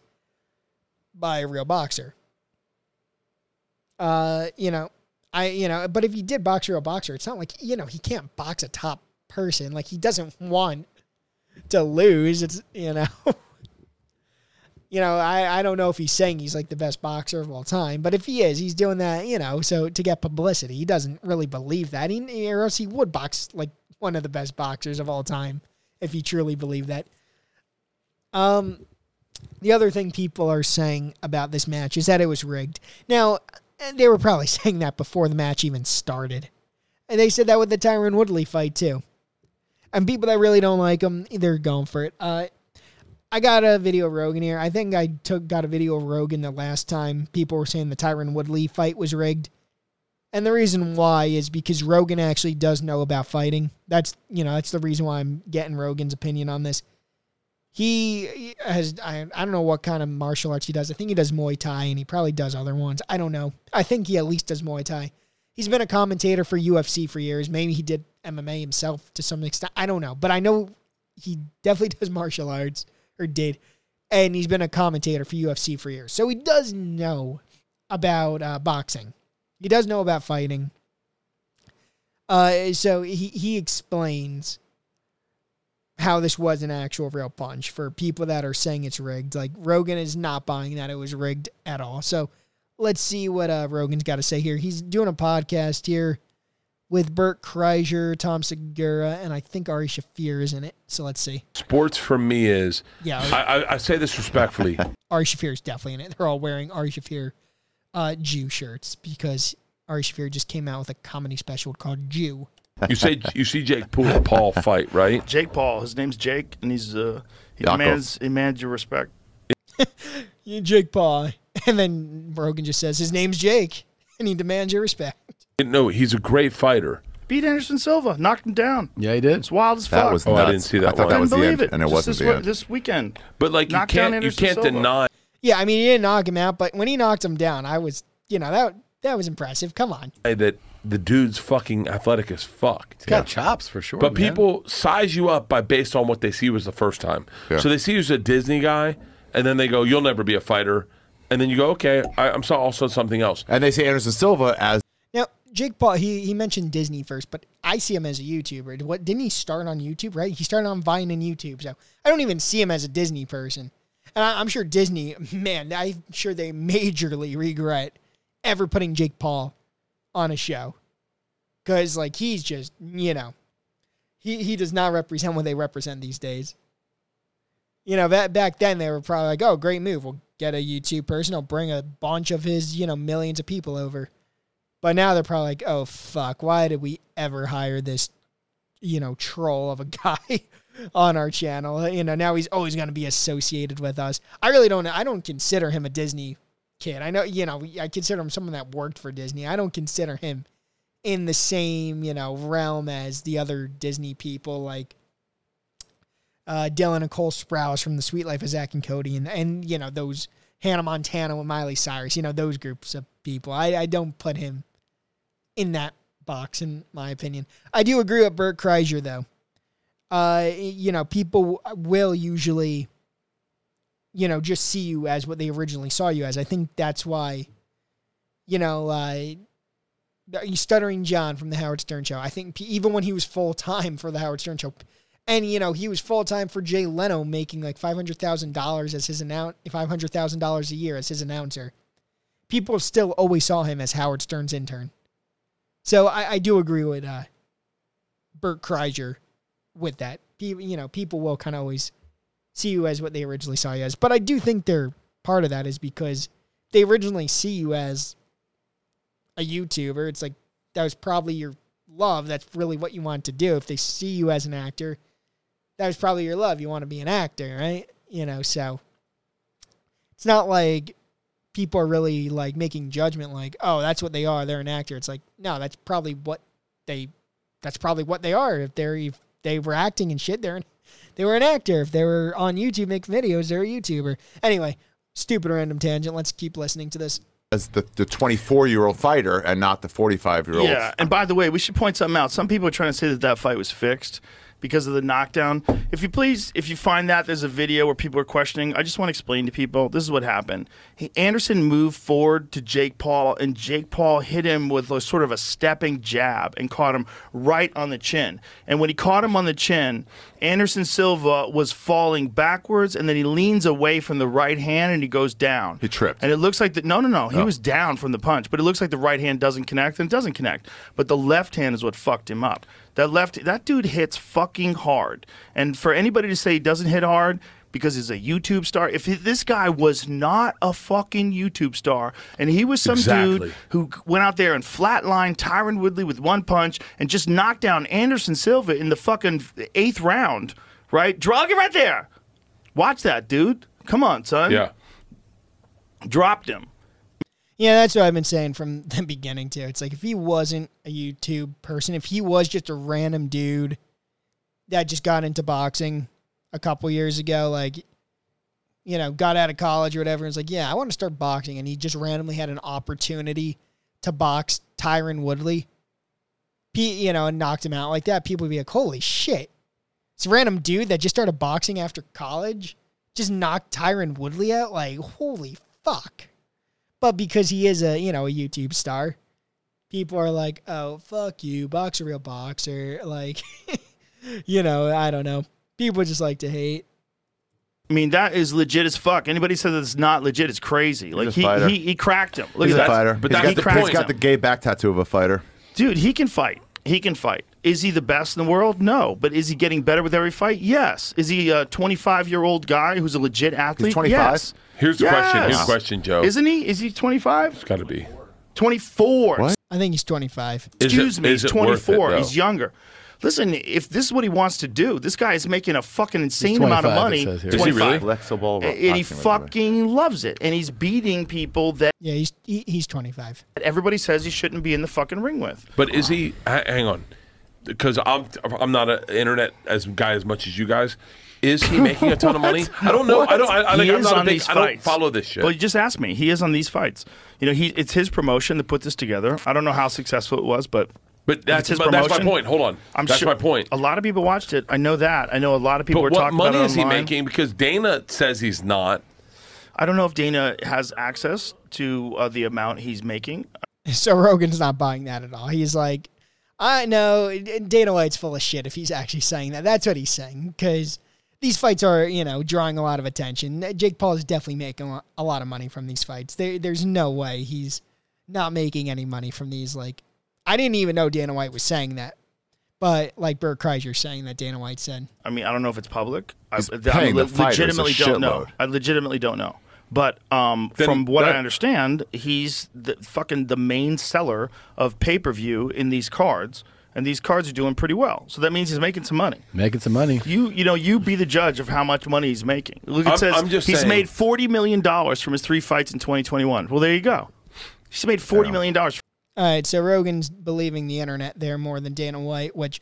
by a real boxer. Uh, you know, I, you know, but if he did box a real boxer, it's not like, you know, he can't box a top person. Like he doesn't want to lose. It's, you know. <laughs> you know, I, I don't know if he's saying he's like the best boxer of all time, but if he is, he's doing that, you know, so to get publicity. He doesn't really believe that. He, or else he would box like one of the best boxers of all time if he truly believed that. Um, the other thing people are saying about this match is that it was rigged. Now, they were probably <laughs> saying that before the match even started. And they said that with the Tyron Woodley fight too. And people that really don't like him, they're going for it. Uh, I got a video of Rogan here. I think I took got a video of Rogan the last time people were saying the Tyron Woodley fight was rigged. And the reason why is because Rogan actually does know about fighting. That's you know, that's the reason why I'm getting Rogan's opinion on this. He has I, I don't know what kind of martial arts he does. I think he does Muay Thai and he probably does other ones. I don't know. I think he at least does Muay Thai. He's been a commentator for UFC for years. Maybe he did MMA himself to some extent. I don't know, but I know he definitely <laughs> does martial arts or did, and he's been a commentator for UFC for years. So he does know about uh, boxing. He does know about fighting. Uh, so he he explains how this was an actual real punch for people that are saying it's rigged. Like Rogan is not buying that it was rigged at all. So let's see what uh, Rogan's got to say here. He's doing a podcast here with Bert Kreischer, Tom Segura, and I think Ari Shaffir is in it. So let's see. Sports for me is Yeah, I, I, I say this respectfully. <laughs> Ari Shaffir is definitely in it. They're all wearing Ari Shaffir uh, Jew shirts because Ari Shaffir just came out with a comedy special called Jew. You say you see Jake Paul, Paul fight, right? Jake Paul. His name's Jake, and he's uh he Yaakov. demands he demands your respect. <laughs> You Jake Paul. <laughs> And then Rogan just says his name's Jake and he demands your respect. No, he's a great fighter. Beat Anderson Silva, knocked him down. Yeah, he did. It's wild as That fuck. was Oh, I didn't see that I thought one. that Couldn't was the believe end, it. and it Just wasn't this, the end. this weekend. But like you can't you Anderson can't Silva. deny Yeah, I mean he didn't knock him out, but when he knocked him down, I was you know, that that was impressive. Come on. that the dude's fucking athletic as fuck. He's got chops for sure. But man. people size you up by based on what they see was the first time. Yeah. So they see you as a Disney guy, and then they go, "You'll never be a fighter," and then you go, "Okay, I, I'm so also something else." and they say Anderson Silva as Now, Jake Paul, he, he mentioned Disney first, but I see him as a YouTuber. What didn't he start on YouTube, right? He started on Vine and YouTube, so I don't even see him as a Disney person. And I, I'm sure Disney, man, I'm sure they majorly regret ever putting Jake Paul on a show, because like he's just you know, he he does not represent what they represent these days. You know, back back then they were probably like, "Oh, great move! We'll get a YouTube person. I'll bring a bunch of his, you know, millions of people over." But now they're probably like, oh fuck, why did we ever hire this, you know, troll of a <laughs> guy on our channel? You know, now he's always going to be associated with us. I really don't. I don't consider him a Disney kid. I know, you know, I consider him someone that worked for Disney. I don't consider him in the same, you know, realm as the other Disney people like uh, Dylan and Cole Sprouse from the Suite Life of Zack and Cody, and and you know those Hannah Montana with Miley Cyrus. You know those groups of people. I, I don't put him in that box, in my opinion. I do agree with Bert Kreischer though. Uh, you know, people will usually, you know, just see you as what they originally saw you as. I think that's why, you know, uh, you stuttering John from the Howard Stern Show. I think even when he was full time for the Howard Stern Show, and you know he was full time for Jay Leno, making like five hundred thousand dollars as his announce five hundred thousand dollars a year as his announcer. People still always saw him as Howard Stern's intern. So I, I do agree with uh, Bert Kreischer with that. People, you know, people will kind of always see you as what they originally saw you as. But I do think they're part of that is because they originally see you as a YouTuber. It's like that was probably your love. That's really what you want to do. If they see you as an actor, that was probably your love. You want to be an actor, right? You know, so it's not like people are really like making judgment like, oh, that's what they are. They're an actor. It's like, no, that's probably what they that's probably what they are. If they're if they were acting and shit, they're they were an actor. If they were on YouTube making videos, they're a YouTuber. Anyway, stupid random tangent. Let's keep listening to this. as the the 24 year old fighter and not the 45 year old. Yeah, and by the way, we should point something out. Some people are trying to say that that fight was fixed because of the knockdown. If you please, if you find that there's a video where people are questioning, I just want to explain to people this is what happened. He, Anderson moved forward to Jake Paul, and Jake Paul hit him with a sort of a stepping jab and caught him right on the chin. And when he caught him on the chin, Anderson Silva was falling backwards, and then he leans away from the right hand and he goes down. He tripped. And it looks like that. No, no, no. He Oh. was down from the punch, but it looks like the right hand doesn't connect and it doesn't connect. But the left hand is what fucked him up. That left, that dude hits fucking hard. And for anybody to say he doesn't hit hard because he's a YouTube star, if he- this guy was not a fucking YouTube star and he was some Exactly. dude who went out there and flatlined Tyron Woodley with one punch and just knocked down Anderson Silva in the fucking eighth round, right? Drug it right there. Watch that, dude. Come on, son. Yeah. Dropped him. Yeah, that's what I've been saying from <laughs> the beginning too. It's like if he wasn't a YouTube person, if he was just a random dude that just got into boxing a couple years ago, like you know, got out of college or whatever, and was like, yeah, I want to start boxing, and he just randomly had an opportunity to box Tyron Woodley, you know, and knocked him out like that, people would be like, holy shit. it's a random dude that just started boxing after college just knocked Tyron Woodley out. Like, holy fuck. But because he is a, you know, a YouTube star, people are like, oh, fuck you, boxer real boxer. <laughs> Like, you know, I don't know. People just like to hate. I mean, that is legit as fuck. Anybody says it's not legit is crazy. Like he, he he cracked him. Look He's at a that, fighter. but He's that's got the the, he's got the gay back tattoo of a fighter. dude. He can fight. He can fight. Is he the best in the world? No. But is he getting better with every fight? Yes. Is he a 25 year old guy who's a legit athlete? He's 25? Yes. Here's the question. Here's the question, Joe. Isn't he? Is he 25? it's got to be. 24. What? I think he's 25. Is Excuse it- me. is He's it worth it, 24. He's younger. Listen, if this is what he wants to do, this guy is making a fucking insane amount of money. it says here. Is he really? Flexible. And he boxing, by fucking loves it. And he's beating people that Yeah, he's he, he's 25. everybody says he shouldn't be in the fucking ring with. But is he? ha- Hang on, because I'm I'm not an internet as guy as much as you guys. Is he making a ton of money? <laughs> I don't know. I don't. I, I, he like, I'm is not a on big, these I don't fights. follow this shit. Well, you just asked me. He is on these fights. You know, he it's his promotion to put this together. I don't know how successful it was, but but that's his but that's my promotion. point. Hold on. I'm that's sure my point. A lot of people watched it. I know that. I know a lot of people But were what talking money is he making? Because Dana says he's not. I don't know if Dana has access to uh, the amount he's making. <laughs> So Rogan's not buying that at all. He's like, I know Dana White's full of shit if he's actually saying that. That's what he's saying because these fights are, you know, drawing a lot of attention. Jake Paul is definitely making a a lot of money from these fights. There, there's no way he's not making any money from these. Like, I didn't even know Dana White was saying that. But like Bert Kreischer saying that Dana White said. I mean, I don't know if it's public. I, He's I paying the le- a legitimately don't know. I legitimately don't know. But um, Then from what that- I understand, he's the fucking the main seller of pay per view in these cards, and these cards are doing pretty well. So that means he's making some money. Making some money. You you know you be the judge of how much money he's making. Look, it I'm- says I'm just he's saying- made forty million dollars from his three fights in 2021. Well, there you go. He's made forty million dollars. All right, so Rogan's believing the internet there more than Dana White, which,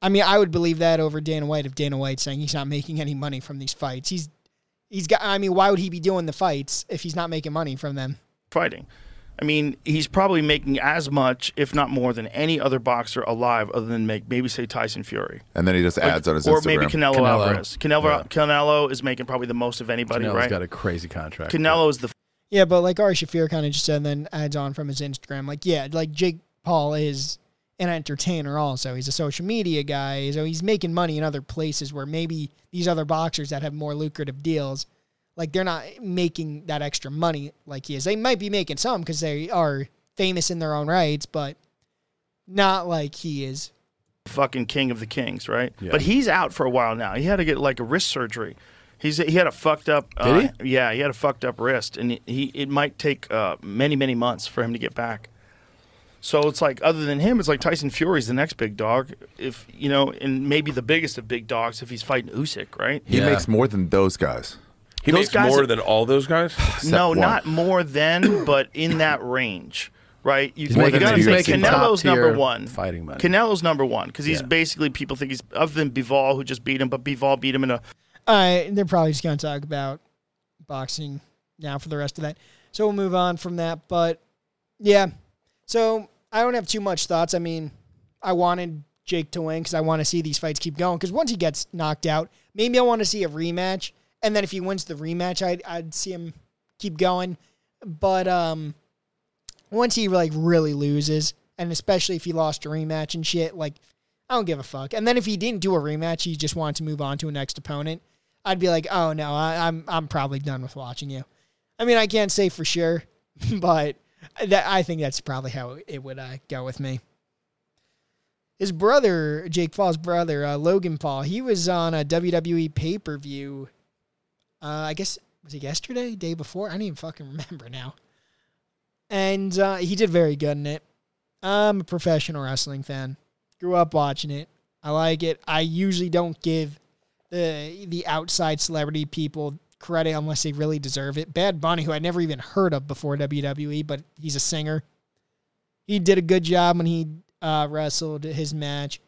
I mean, I would believe that over Dana White if Dana White's saying he's not making any money from these fights. He's, he's got. I mean, why would he be doing the fights if he's not making money from them? fighting. I mean, he's probably making as much, if not more, than any other boxer alive, other than make, maybe say Tyson Fury. And then he just adds on his or Instagram. maybe Canelo, Canelo. Alvarez. Canelo, Canelo is making probably the most of anybody, Canelo's right? got a crazy contract. Canelo is the Yeah, but like Ari Shaffir kind of just said, and then adds on from his Instagram, like, yeah, like Jake Paul is an entertainer also. He's a social media guy. So he's making money in other places where maybe these other boxers that have more lucrative deals, like they're not making that extra money like he is. They might be making some because they are famous in their own rights, but not like he is. fucking king of the kings, right? Yeah. But he's out for a while now. He had to get like a wrist surgery. He's he had a fucked up. Did uh, Yeah, he had a fucked up wrist, and he, he it might take uh, many many months for him to get back. So it's like other than him, it's like Tyson Fury's the next big dog. If you know, and maybe the biggest of big dogs if he's fighting Usyk, right? he Yeah. makes more than those guys. He Those makes guys more are- than all those guys. <sighs> no, one. not more than, <coughs> but in that range, right? You, He's you making- gotta say Canelo's number one. fighting money. Canelo's number one because he's Yeah. basically people think he's other than Bivol who just beat him, but Bivol beat him in a Right, they're probably just going to talk about boxing now for the rest of that. So we'll move on from that. But yeah, so I don't have too much thoughts. I mean, I wanted Jake to win because I want to see these fights keep going. Because once he gets knocked out, maybe I want to see a rematch. And then if he wins the rematch, I'd, I'd see him keep going. But um, once he like really loses, and especially if he lost a rematch and shit, like I don't give a fuck. And then if he didn't do a rematch, he just wanted to move on to a next opponent. I'd be like, oh no, I, I'm I'm probably done with watching you. I mean, I can't say for sure, <laughs> but that, I think that's probably how it would uh, go with me. His brother, Jake Paul's brother, uh, Logan Paul, he was on a WWE pay per view. Uh, I guess was it yesterday, day before? I don't even fucking remember now. And uh, he did very good in it. I'm a professional wrestling fan. Grew up watching it. I like it. I usually don't give the the outside celebrity people credit unless they really deserve it. Bad Bunny, who I never even heard of before WWE, but he's a singer. He did a good job when he uh, wrestled his match.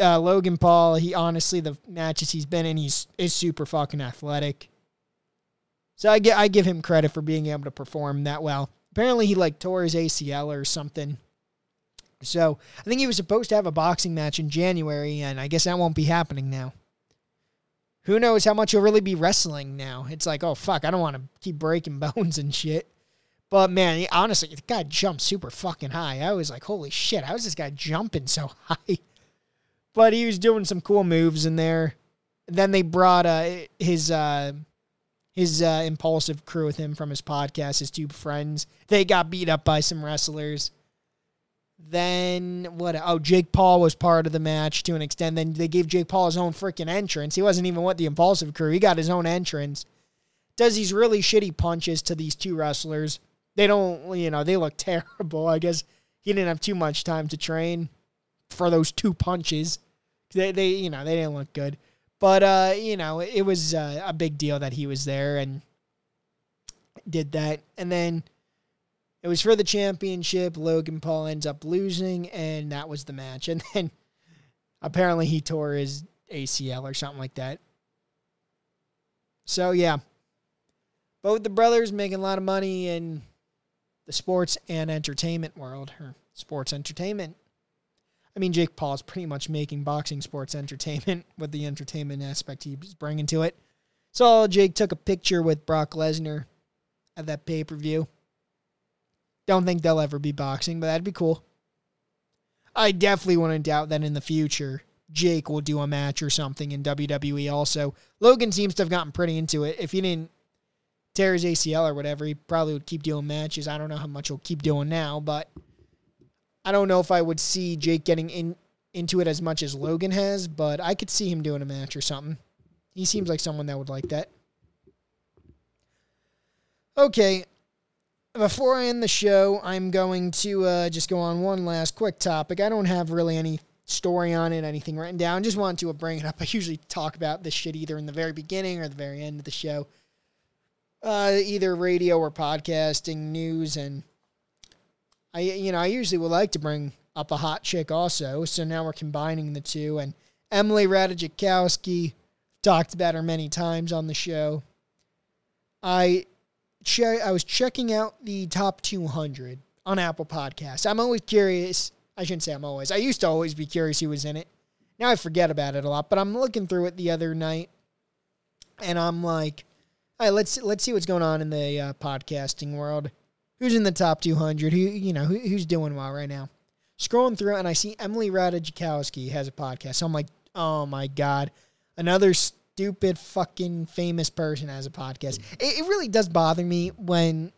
Uh, Logan Paul, he honestly the matches he's been in, he's is super fucking athletic. So I get I give him credit for being able to perform that well. Apparently he like tore his ACL or something. So I think he was supposed to have a boxing match in January, and I guess that won't be happening now. Who knows how much he'll really be wrestling now? It's like, oh fuck, I don't want to keep breaking <laughs> bones and shit. But man, honestly, the guy jumped super fucking high. I was like, holy shit, how is this guy jumping so <laughs> high? But he was doing some cool moves in there. Then they brought uh, his uh, his uh, Impaulsive crew with him from his podcast, his two friends. They got beat up by some wrestlers. Then what? Oh, Jake Paul was part of the match to an extent. Then they gave Jake Paul his own freaking entrance. He wasn't even with the Impaulsive crew. He got his own entrance. Does these really shitty punches to these two wrestlers. They don't, you know, they look <laughs> terrible. I guess he didn't have too much time to train for those two punches. They, they, you know, they didn't look good. But uh, you know, it was uh, a big deal that he was there and did that. And then it was for the championship. Logan Paul ends up losing, and that was the match. And then apparently he tore his ACL or something like that. So yeah, both the brothers making a lot of money in the sports and entertainment world, or sports entertainment. I mean, Jake Paul's pretty much making boxing sports entertainment <laughs> with the entertainment aspect he's bringing to it. So Jake took a picture with Brock Lesnar at that pay per view. Don't think they'll ever be boxing, but that'd be cool. I definitely wouldn't doubt that in the future Jake will do a match or something in WWE also. Logan seems to have gotten pretty into it. If he didn't tear his ACL or whatever, he probably would keep doing matches. I don't know how much he'll keep doing now, but I don't know if I would see Jake getting in into it as much as Logan has, but I could see him doing a match or something. He seems like someone that would like that. Okay, before I end the show, I'm going to uh, just go on one last quick topic. I don't have really any story on it, anything written down. Just wanted to bring it up. I usually talk about this shit either in the very beginning or the very end of the show. Uh, either radio or podcasting news, and I, you know, I usually would like to bring up a hot chick also. So now we're combining the two. And Emily Ratajkowski talked about her many times on the show. I che- I was checking out the top 200 on Apple Podcasts. I'm always curious. I shouldn't say I'm always. I used to always be curious who was in it. Now I forget about it a lot, but I'm looking through it the other night, and I'm like, all right, let's let's see what's going on in the uh, podcasting world. Who's in the top 200? Who you know who, who's doing well right now? Scrolling through, and I see Emily Ratajkowski has a podcast. So I'm like, oh my god, another stupid fucking famous person has a podcast. It, it really does bother me when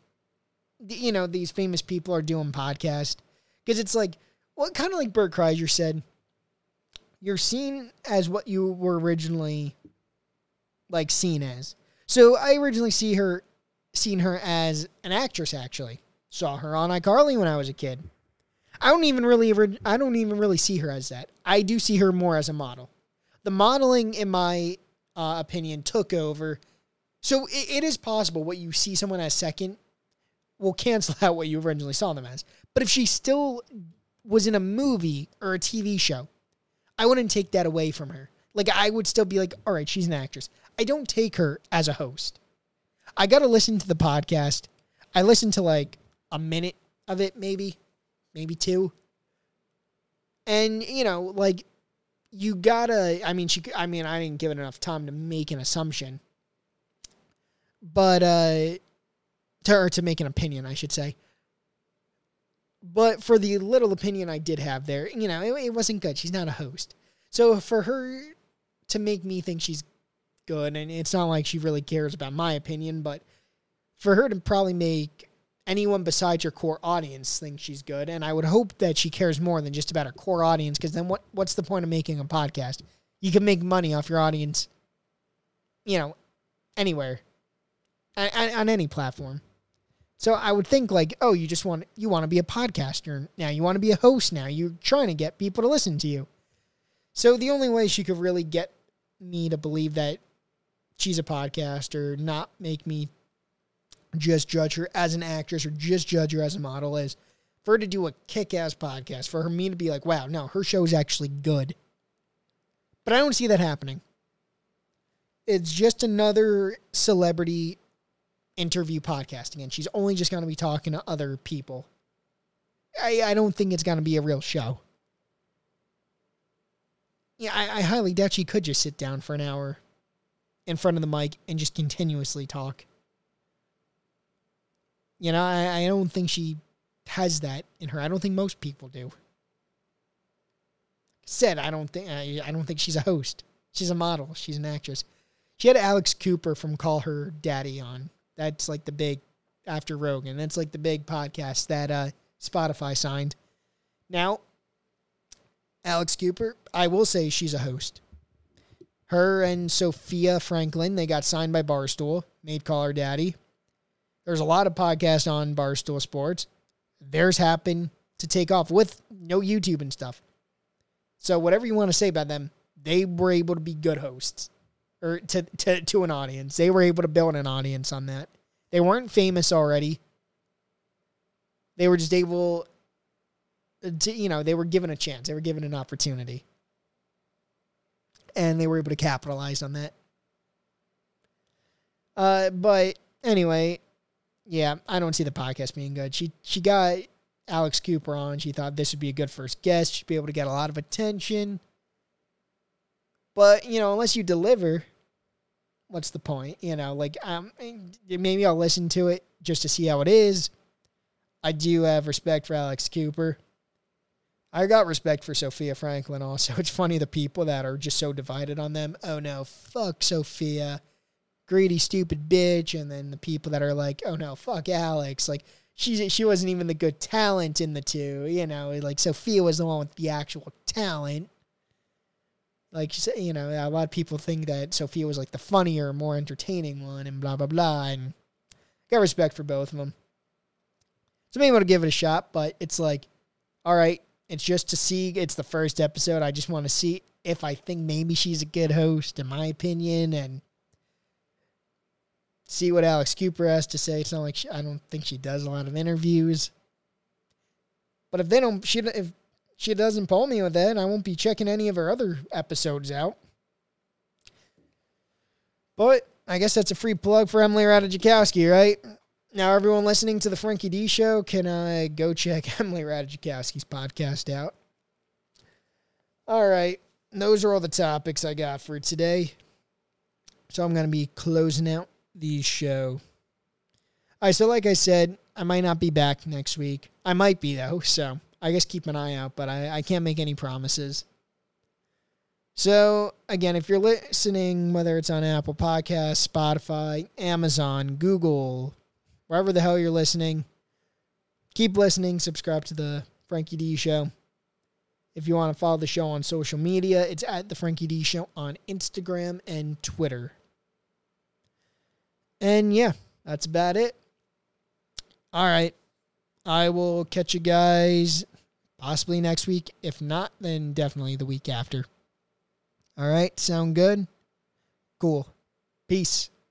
you know these famous people are doing podcasts because it's like, well, kind of like Bert Kreischer said, you're seen as what you were originally like seen as. So I originally see her, seen her as an actress. Actually, saw her on iCarly when I was a kid. I don't even really, orig- I don't even really see her as that. I do see her more as a model. The modeling, in my uh, opinion, took over. So it, it is possible what you see someone as second will cancel <laughs> out what you originally saw them as. But if she still was in a movie or a TV show, I wouldn't take that away from her. Like I would still be like, all right, she's an actress. I don't take her as a host. I got to listen to the podcast. I listened to like a minute of it, maybe, maybe two. And you know, like you gotta. I mean, she. I mean, I didn't give it enough time to make an assumption. But uh, to or to make an opinion, I should say. But for the little opinion I did have there, you know, it, it wasn't good. She's not a host. So for her to make me think she's good, and it's not like she really cares about my opinion, but for her to probably make anyone besides your core audience thinks she's good, and I would hope that she cares more than just about her core audience, because then what what's the point of making a podcast? You can make money off your audience, you know, anywhere, on, on any platform. So I would think like, oh, you just want you want to be a podcaster now. You want to be a host now. You're trying to get people to listen to you. So the only way she could really get me to believe that she's a podcaster, not make me just judge her as an actress or just judge her as a model is for her to do a kick ass podcast, for her me to be like, wow, no, her show is actually good. But I don't see that happening. It's just another celebrity interview podcasting, and she's only just going to be talking to other people. I, I don't think it's going to be a real show. Yeah, I, I highly doubt she could just sit down for an hour in front of the mic and just continuously talk. You know, I, I don't think she has that in her. I don't think most people do. Said I don't think I, I don't think she's a host. She's a model. She's an actress. She had Alex Cooper from Call Her Daddy on. That's like the big after Rogan. That's like the big podcast that uh, Spotify signed. Now, Alex Cooper, I will say she's a host. Her and Sofia Franklin, they got signed by Barstool, made Call Her Daddy. There's a lot of podcasts on Barstool Sports. Theirs happen to take off with no YouTube and stuff. So whatever you want to say about them, they were able to be good hosts or to, to, to an audience. They were able to build an audience on that. They weren't famous already. They were just able to, you know, they were given a chance. They were given an opportunity. And they were able to capitalize on that. Uh, but anyway, yeah, I don't see the podcast being good. She she got Alex Cooper on. She thought this would be a good first guest. She'd be able to get a lot of attention. But, you know, unless you deliver, what's the point? You know, like um maybe I'll listen to it just to see how it is. I do have respect for Alex Cooper. I got respect for Sofia Franklin also. <laughs> It's funny the people that are just so divided on them. Oh no, fuck Sofia. Greedy stupid bitch and then the people that are like, "Oh no, fuck Alex." Like she she wasn't even the good talent in the two, you know, like Sofia was the one with the actual talent. Like you know, a lot of people think that Sofia was like the funnier, more entertaining one, and blah blah blah. And got respect for both of them. So maybe to give it a shot, but it's like, all right, it's just to see. It's the first episode. I just want to see if I think maybe she's a good host, in my opinion, and see what Alex Cooper has to say. It's not like she, I don't think she does a lot of interviews. But if they don't, she if she doesn't pull me with that, I won't be checking any of her other episodes out. But I guess that's a free plug for Emily Ratajkowski, right? Now, everyone listening to the Frankie D Show can uh, go check <laughs> Emily Ratajkowski's podcast out. All right, those are all the topics I got for today. So I'm going to be closing out the show. All right, so like I said, I might not be back next week. I might be, though, so I guess keep an eye out, but I, I can't make any promises. So, again, if you're listening, whether it's on Apple Podcasts, Spotify, Amazon, Google, wherever the hell you're listening, keep listening. Subscribe to the Frankie D Show. If you want to follow the show on social media, it's at the Frankie D Show on Instagram and Twitter. And yeah, that's about it. All right. I will catch you guys possibly next week. If not, then definitely the week after. All right. Sound good? Cool. Peace.